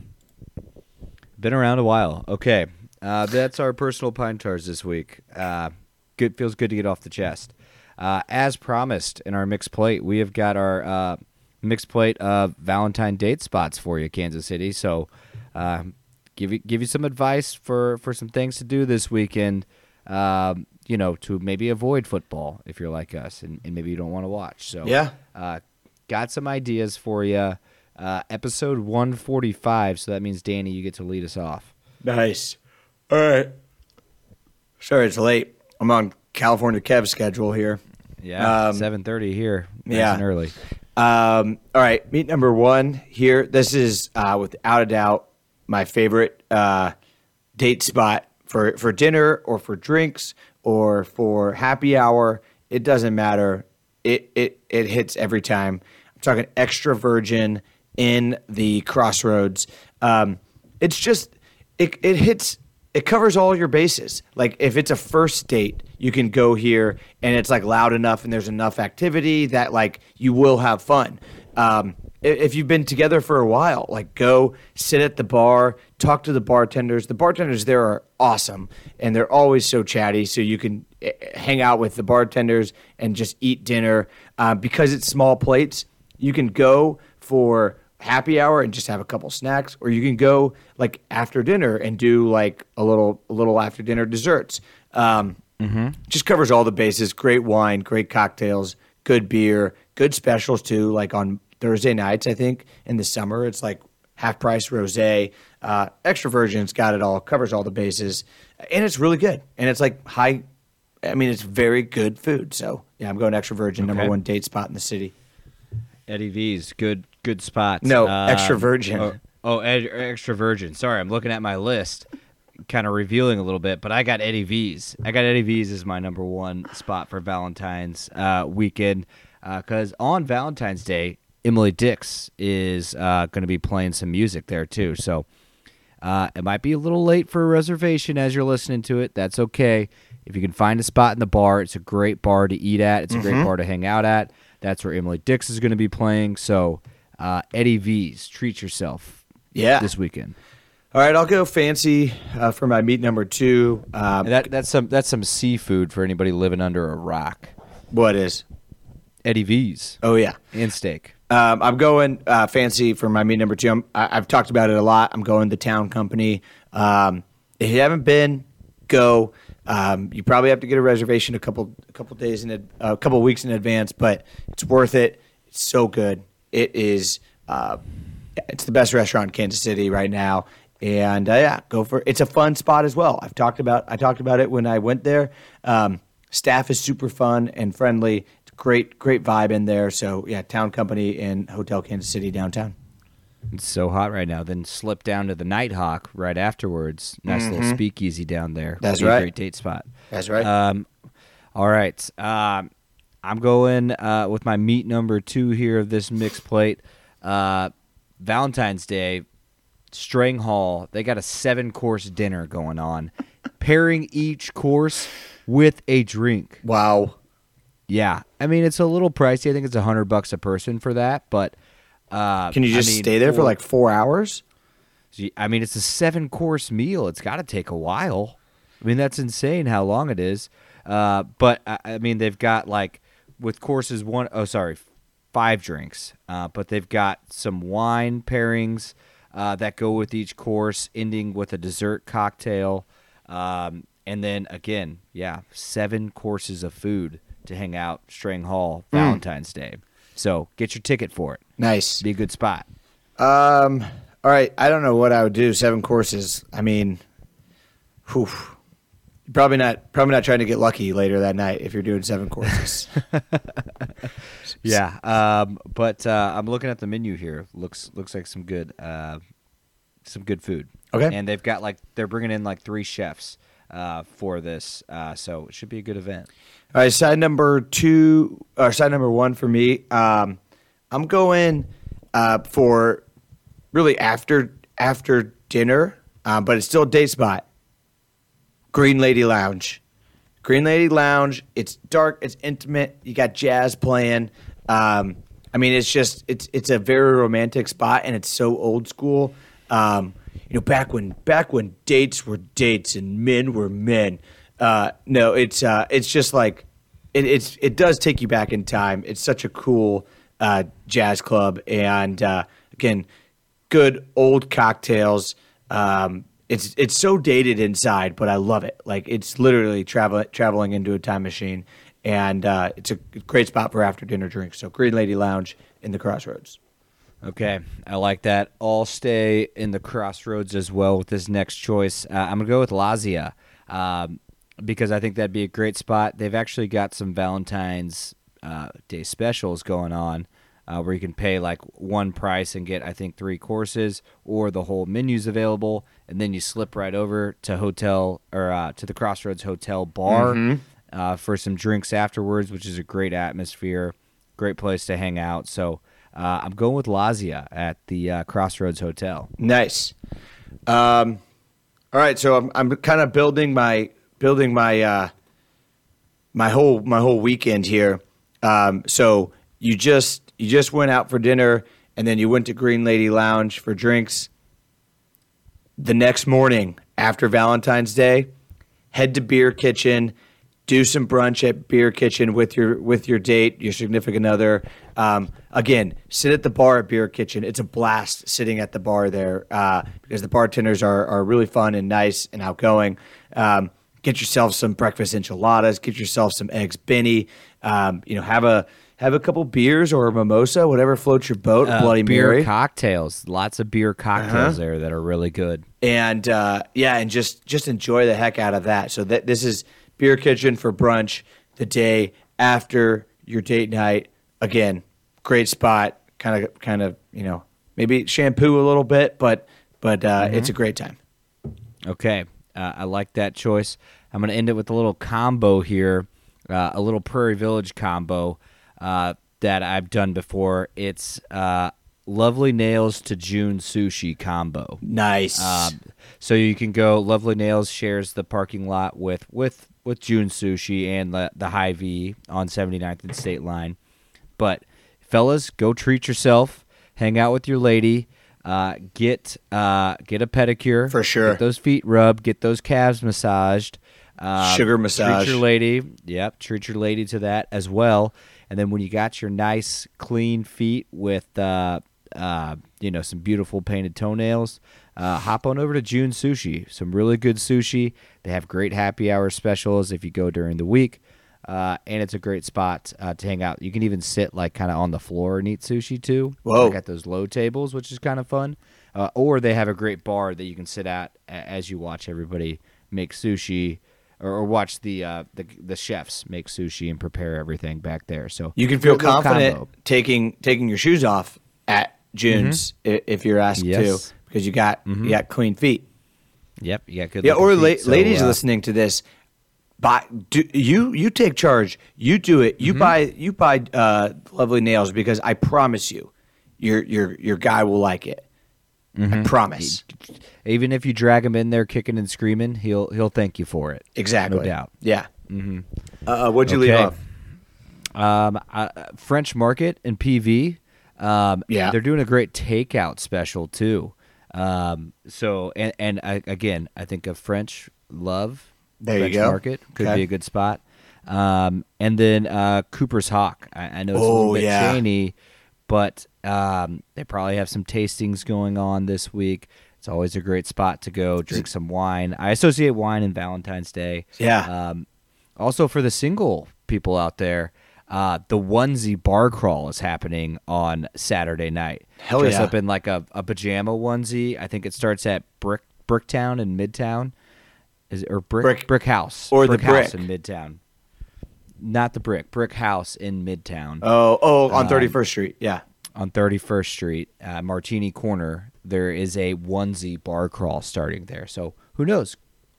Been around a while. Okay, uh, that's our personal pine tars this week. Uh, good feels good to get off the chest. Uh, as promised in our mixed plate, we have got our uh, mixed plate of Valentine date spots for you, Kansas City. So, uh, give you give you some advice for for some things to do this weekend. Um, you know, to maybe avoid football if you're like us, and, and maybe you don't want to watch. So, Yeah. uh, got some ideas for you. Uh, episode 145. So that means Danny, you get to lead us off. Nice. All right. Sorry it's late. I'm on California Kev schedule here. Yeah, Um, 7:30 here. Nice yeah. and early. Um, all right, meet number one here. This is uh, without a doubt my favorite uh, date spot for for dinner or for drinks or for happy hour. It doesn't matter. It it it hits every time. I'm talking extra virgin in the crossroads. Um, it's just it it hits it covers all your bases. Like if it's a first date, you can go here and it's like loud enough and there's enough activity that like you will have fun. Um, if you've been together for a while, like go sit at the bar, talk to the bartenders. The bartenders there are awesome and they're always so chatty. So you can eh, hang out with the bartenders and just eat dinner uh, because it's small plates. You can go for happy hour and just have a couple snacks or you can go like after dinner and do like a little a little after dinner desserts. Um, just covers all the bases. Great wine great cocktails good beer good specials too like on thursday nights i think. In the summer it's like half price rosé. Uh, extra virgin's got it all covers all the bases. And it's really good. And it's like high i mean it's very good food. So yeah i'm going extra virgin number one date spot in the city. Eddie V's good good spot. No, extra virgin. Oh, oh ed, extra virgin. Sorry, I'm looking at my list, kind of revealing a little bit. But I got Eddie V's. I got Eddie V's as my number one spot for Valentine's uh, weekend because on Valentine's Day, Emily Dix is uh, going to be playing some music there too. So uh, it might be a little late for a reservation as you're listening to it. That's okay. If you can find a spot in the bar, it's a great bar to eat at. It's a great bar to hang out at. That's where Emily Dix is going to be playing. So, uh, Eddie V's, treat yourself yeah this weekend. All right, I'll go fancy uh, for my meat number two. Um, that that's some that's some seafood for anybody living under a rock. what is? Eddie V's Oh yeah, and steak. um, I'm going uh, fancy for my meat number two. I'm, I, I've talked about it a lot. I'm going the Town Company. Um, if you haven't been, go. Um, you probably have to get a reservation a couple a couple days in ad- a couple weeks in advance, but it's worth it. It's so good. It is. Uh, it's the best restaurant in Kansas City right now. And uh, yeah, go for it. It's a fun spot as well. I've talked about I talked about it when I went there. Um, staff is super fun and friendly. It's great, great vibe in there. So yeah, Town Company in Hotel Kansas City downtown. It's so hot right now. Then slip down to the Nighthawk right afterwards. Nice little speakeasy down there. That's right. great date spot. That's right. Um, all right. Um, I'm going uh, with my meat number two here of this mixed plate. Uh, Valentine's Day, Strang Hall. They got a seven course dinner going on, pairing each course with a drink. wow. Yeah, I mean it's a little pricey. I think it's a hundred bucks a person for that, but. Uh, Can you I just mean, stay there for like four hours? I mean, it's a seven course meal. It's got to take a while. I mean, that's insane how long it is. Uh, but I, I mean, they've got like with courses one oh sorry, five drinks. Uh, but they've got some wine pairings uh, that go with each course, ending with a dessert cocktail. Um, and then again, yeah, seven courses of food to hang out Strang Hall Valentine's Day. So get your ticket for it. Nice. Be a good spot. Um. All right. I don't know what I would do. Seven courses. I mean, whew. Probably not. Probably not trying to get lucky later that night if you're doing seven courses. Yeah, um, but uh, I'm looking at the menu here. looks looks like some good uh, some good food. Okay. and they've got like they're bringing in like three chefs uh, for this, uh, so it should be a good event. All right, side number two or side number one for me. Um, I'm going uh, for really after after dinner, uh, but it's still a date spot. Green Lady Lounge. Green Lady Lounge. It's dark. It's intimate. You got jazz playing. Um, I mean, it's just it's it's a very romantic spot, and it's so old school. Um, you know, back when back when dates were dates and men were men. Uh, no, it's uh, it's just like it, it's it does take you back in time. It's such a cool uh, jazz club, and uh, again, good old cocktails. Um, it's it's so dated inside, but I love it. Like it's literally travel, traveling into a time machine, and uh, it's a great spot for after dinner drinks. So Green Lady Lounge in the Crossroads. Okay, I like that. I'll stay in the crossroads as well with this next choice. Uh, I'm gonna go with Lazia um, because I think that'd be a great spot. They've actually got some Valentine's uh, Day specials going on uh, where you can pay like one price and get I think three courses, or the whole menu's available, and then you slip right over to hotel or uh, to the Crossroads Hotel bar uh, for some drinks afterwards, which is a great atmosphere, great place to hang out. So. Uh, I'm going with Lazia at the uh, Crossroads Hotel. Nice. Um, all right, so I'm I'm kind of building my building my uh, my whole my whole weekend here. Um, so you just you just went out for dinner, and then you went to Green Lady Lounge for drinks. The next morning after Valentine's Day, head to Beer Kitchen, do some brunch at Beer Kitchen with your with your date, your significant other. Um, again, sit at the bar at Beer Kitchen. It's a blast sitting at the bar there uh, because the bartenders are are really fun and nice and outgoing. Um, get yourself some breakfast enchiladas. Get yourself some eggs Benny. Um, you know, have a have a couple beers or a mimosa, whatever floats your boat. Uh, Bloody beer Mary. cocktails, lots of beer cocktails Uh-huh. there that are really good. and uh, yeah, and just just enjoy the heck out of that. So that this is beer kitchen for brunch the day after your date night. Again, great spot. Kind of kind of you know maybe shampoo a little bit, but but uh, it's a great time. Okay, uh, I like that choice. I'm going to end it with a little combo here, uh, a little Prairie Village combo uh, that I've done before. It's uh, Lovely Nails to June Sushi combo. Nice. Um, so you can go. Lovely Nails shares the parking lot with with with June Sushi and the the High V on 79th and State Line. But fellas, go treat yourself. Hang out with your lady. Uh, get uh, get a pedicure For sure. Get those feet rubbed. Get those calves massaged. Uh, Sugar massage. Treat your lady. Yep. Treat your lady to that as well. And then when you got your nice clean feet with uh, uh, you know some beautiful painted toenails, uh, hop on over to June Sushi. Some really good sushi. They have great happy hour specials if you go during the week. Uh, and it's a great spot uh, to hang out. You can even sit like kind of on the floor and eat sushi too. Whoa. They got those low tables, which is kind of fun. Uh, or they have a great bar that you can sit at as you watch everybody make sushi, or, or watch the, uh, the the chefs make sushi and prepare everything back there. So you can feel confident combo. taking taking your shoes off at June's i if you're asked Yes. to because you got you got clean feet. Yep, you got good. Yeah, or la- so, ladies uh, listening to this, buy do, you you take charge. You do it. Mm-hmm. You buy you buy uh, lovely nails because I promise you, your your your guy will like it. Mm-hmm. I promise. Even if you drag him in there kicking and screaming, he'll he'll thank you for it. Exactly. No doubt. Yeah. Mm-hmm. Uh, what'd you leave off? Um, uh, French Market and PV. Um, Yeah. they're doing a great takeout special too. Um, so and and I, again, I think of French Love. There you go. Market could Okay. be a good spot. Um, and then uh, Cooper's Hawk. I, I know it's a little Oh, bit yeah. chainy, but um, they probably have some tastings going on this week. It's always a great spot to go drink some wine. I associate wine and Valentine's Day. Yeah. Um, also, for the single people out there, uh, the onesie bar crawl is happening on Saturday night. Hell Dress yeah. up in like a, a pajama onesie. I think it starts at Brick Bricktown in Midtown, is it, or Brick, Brick. Brick House Or the Brick House Brick. in Midtown. Not the Brick Brick House in Midtown Oh, oh, Um, on 31st Street. Yeah. on 31st Street, uh, Martini Corner, there is a onesie bar crawl starting there. So who knows?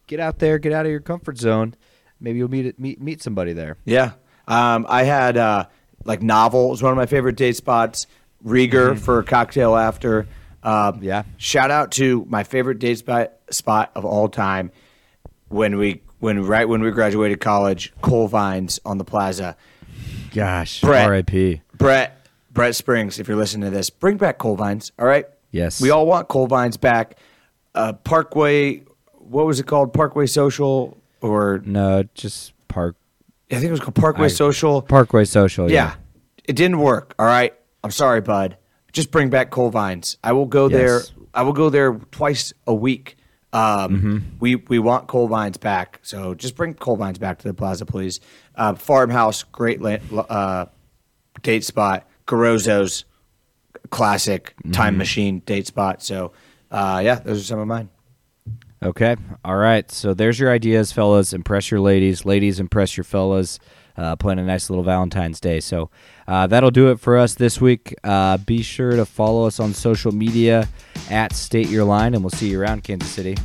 Get out there, get out of your comfort zone. Maybe you'll meet meet meet somebody there. Yeah. Um, I had uh, like Novel was one of my favorite date spots. Rieger for a cocktail after. Um, Mm-hmm. Yeah. Shout out to my favorite date spot spot of all time when we when right when we graduated college, Coal Vines on the Plaza. Gosh, Brett. R.I.P. Brett Brett Springs, if you're listening to this, bring back Coal Vines. All right. Yes. We all want Coal Vines back. Uh, Parkway, what was it called? Parkway Social or No, just Park I think it was called Parkway I- Social. Parkway Social. Yeah. Yeah. It didn't work. All right. I'm sorry, bud. Just bring back Coal Vines. I will go there. I will go there twice a week. Um, Mm-hmm. We we want Coal Vines back. So just bring Coal Vines back to the plaza, please. Uh, farmhouse, great uh, date spot. Garozzo's, classic Mm-hmm. time machine date spot. So uh, yeah, those are some of mine. Okay. All right. So there's your ideas, fellas. Impress your ladies. Ladies, impress your fellas. Uh, plan a nice little Valentine's Day. So uh, that'll do it for us this week. Uh, be sure to follow us on social media at State Your Line, and we'll see you around Kansas City.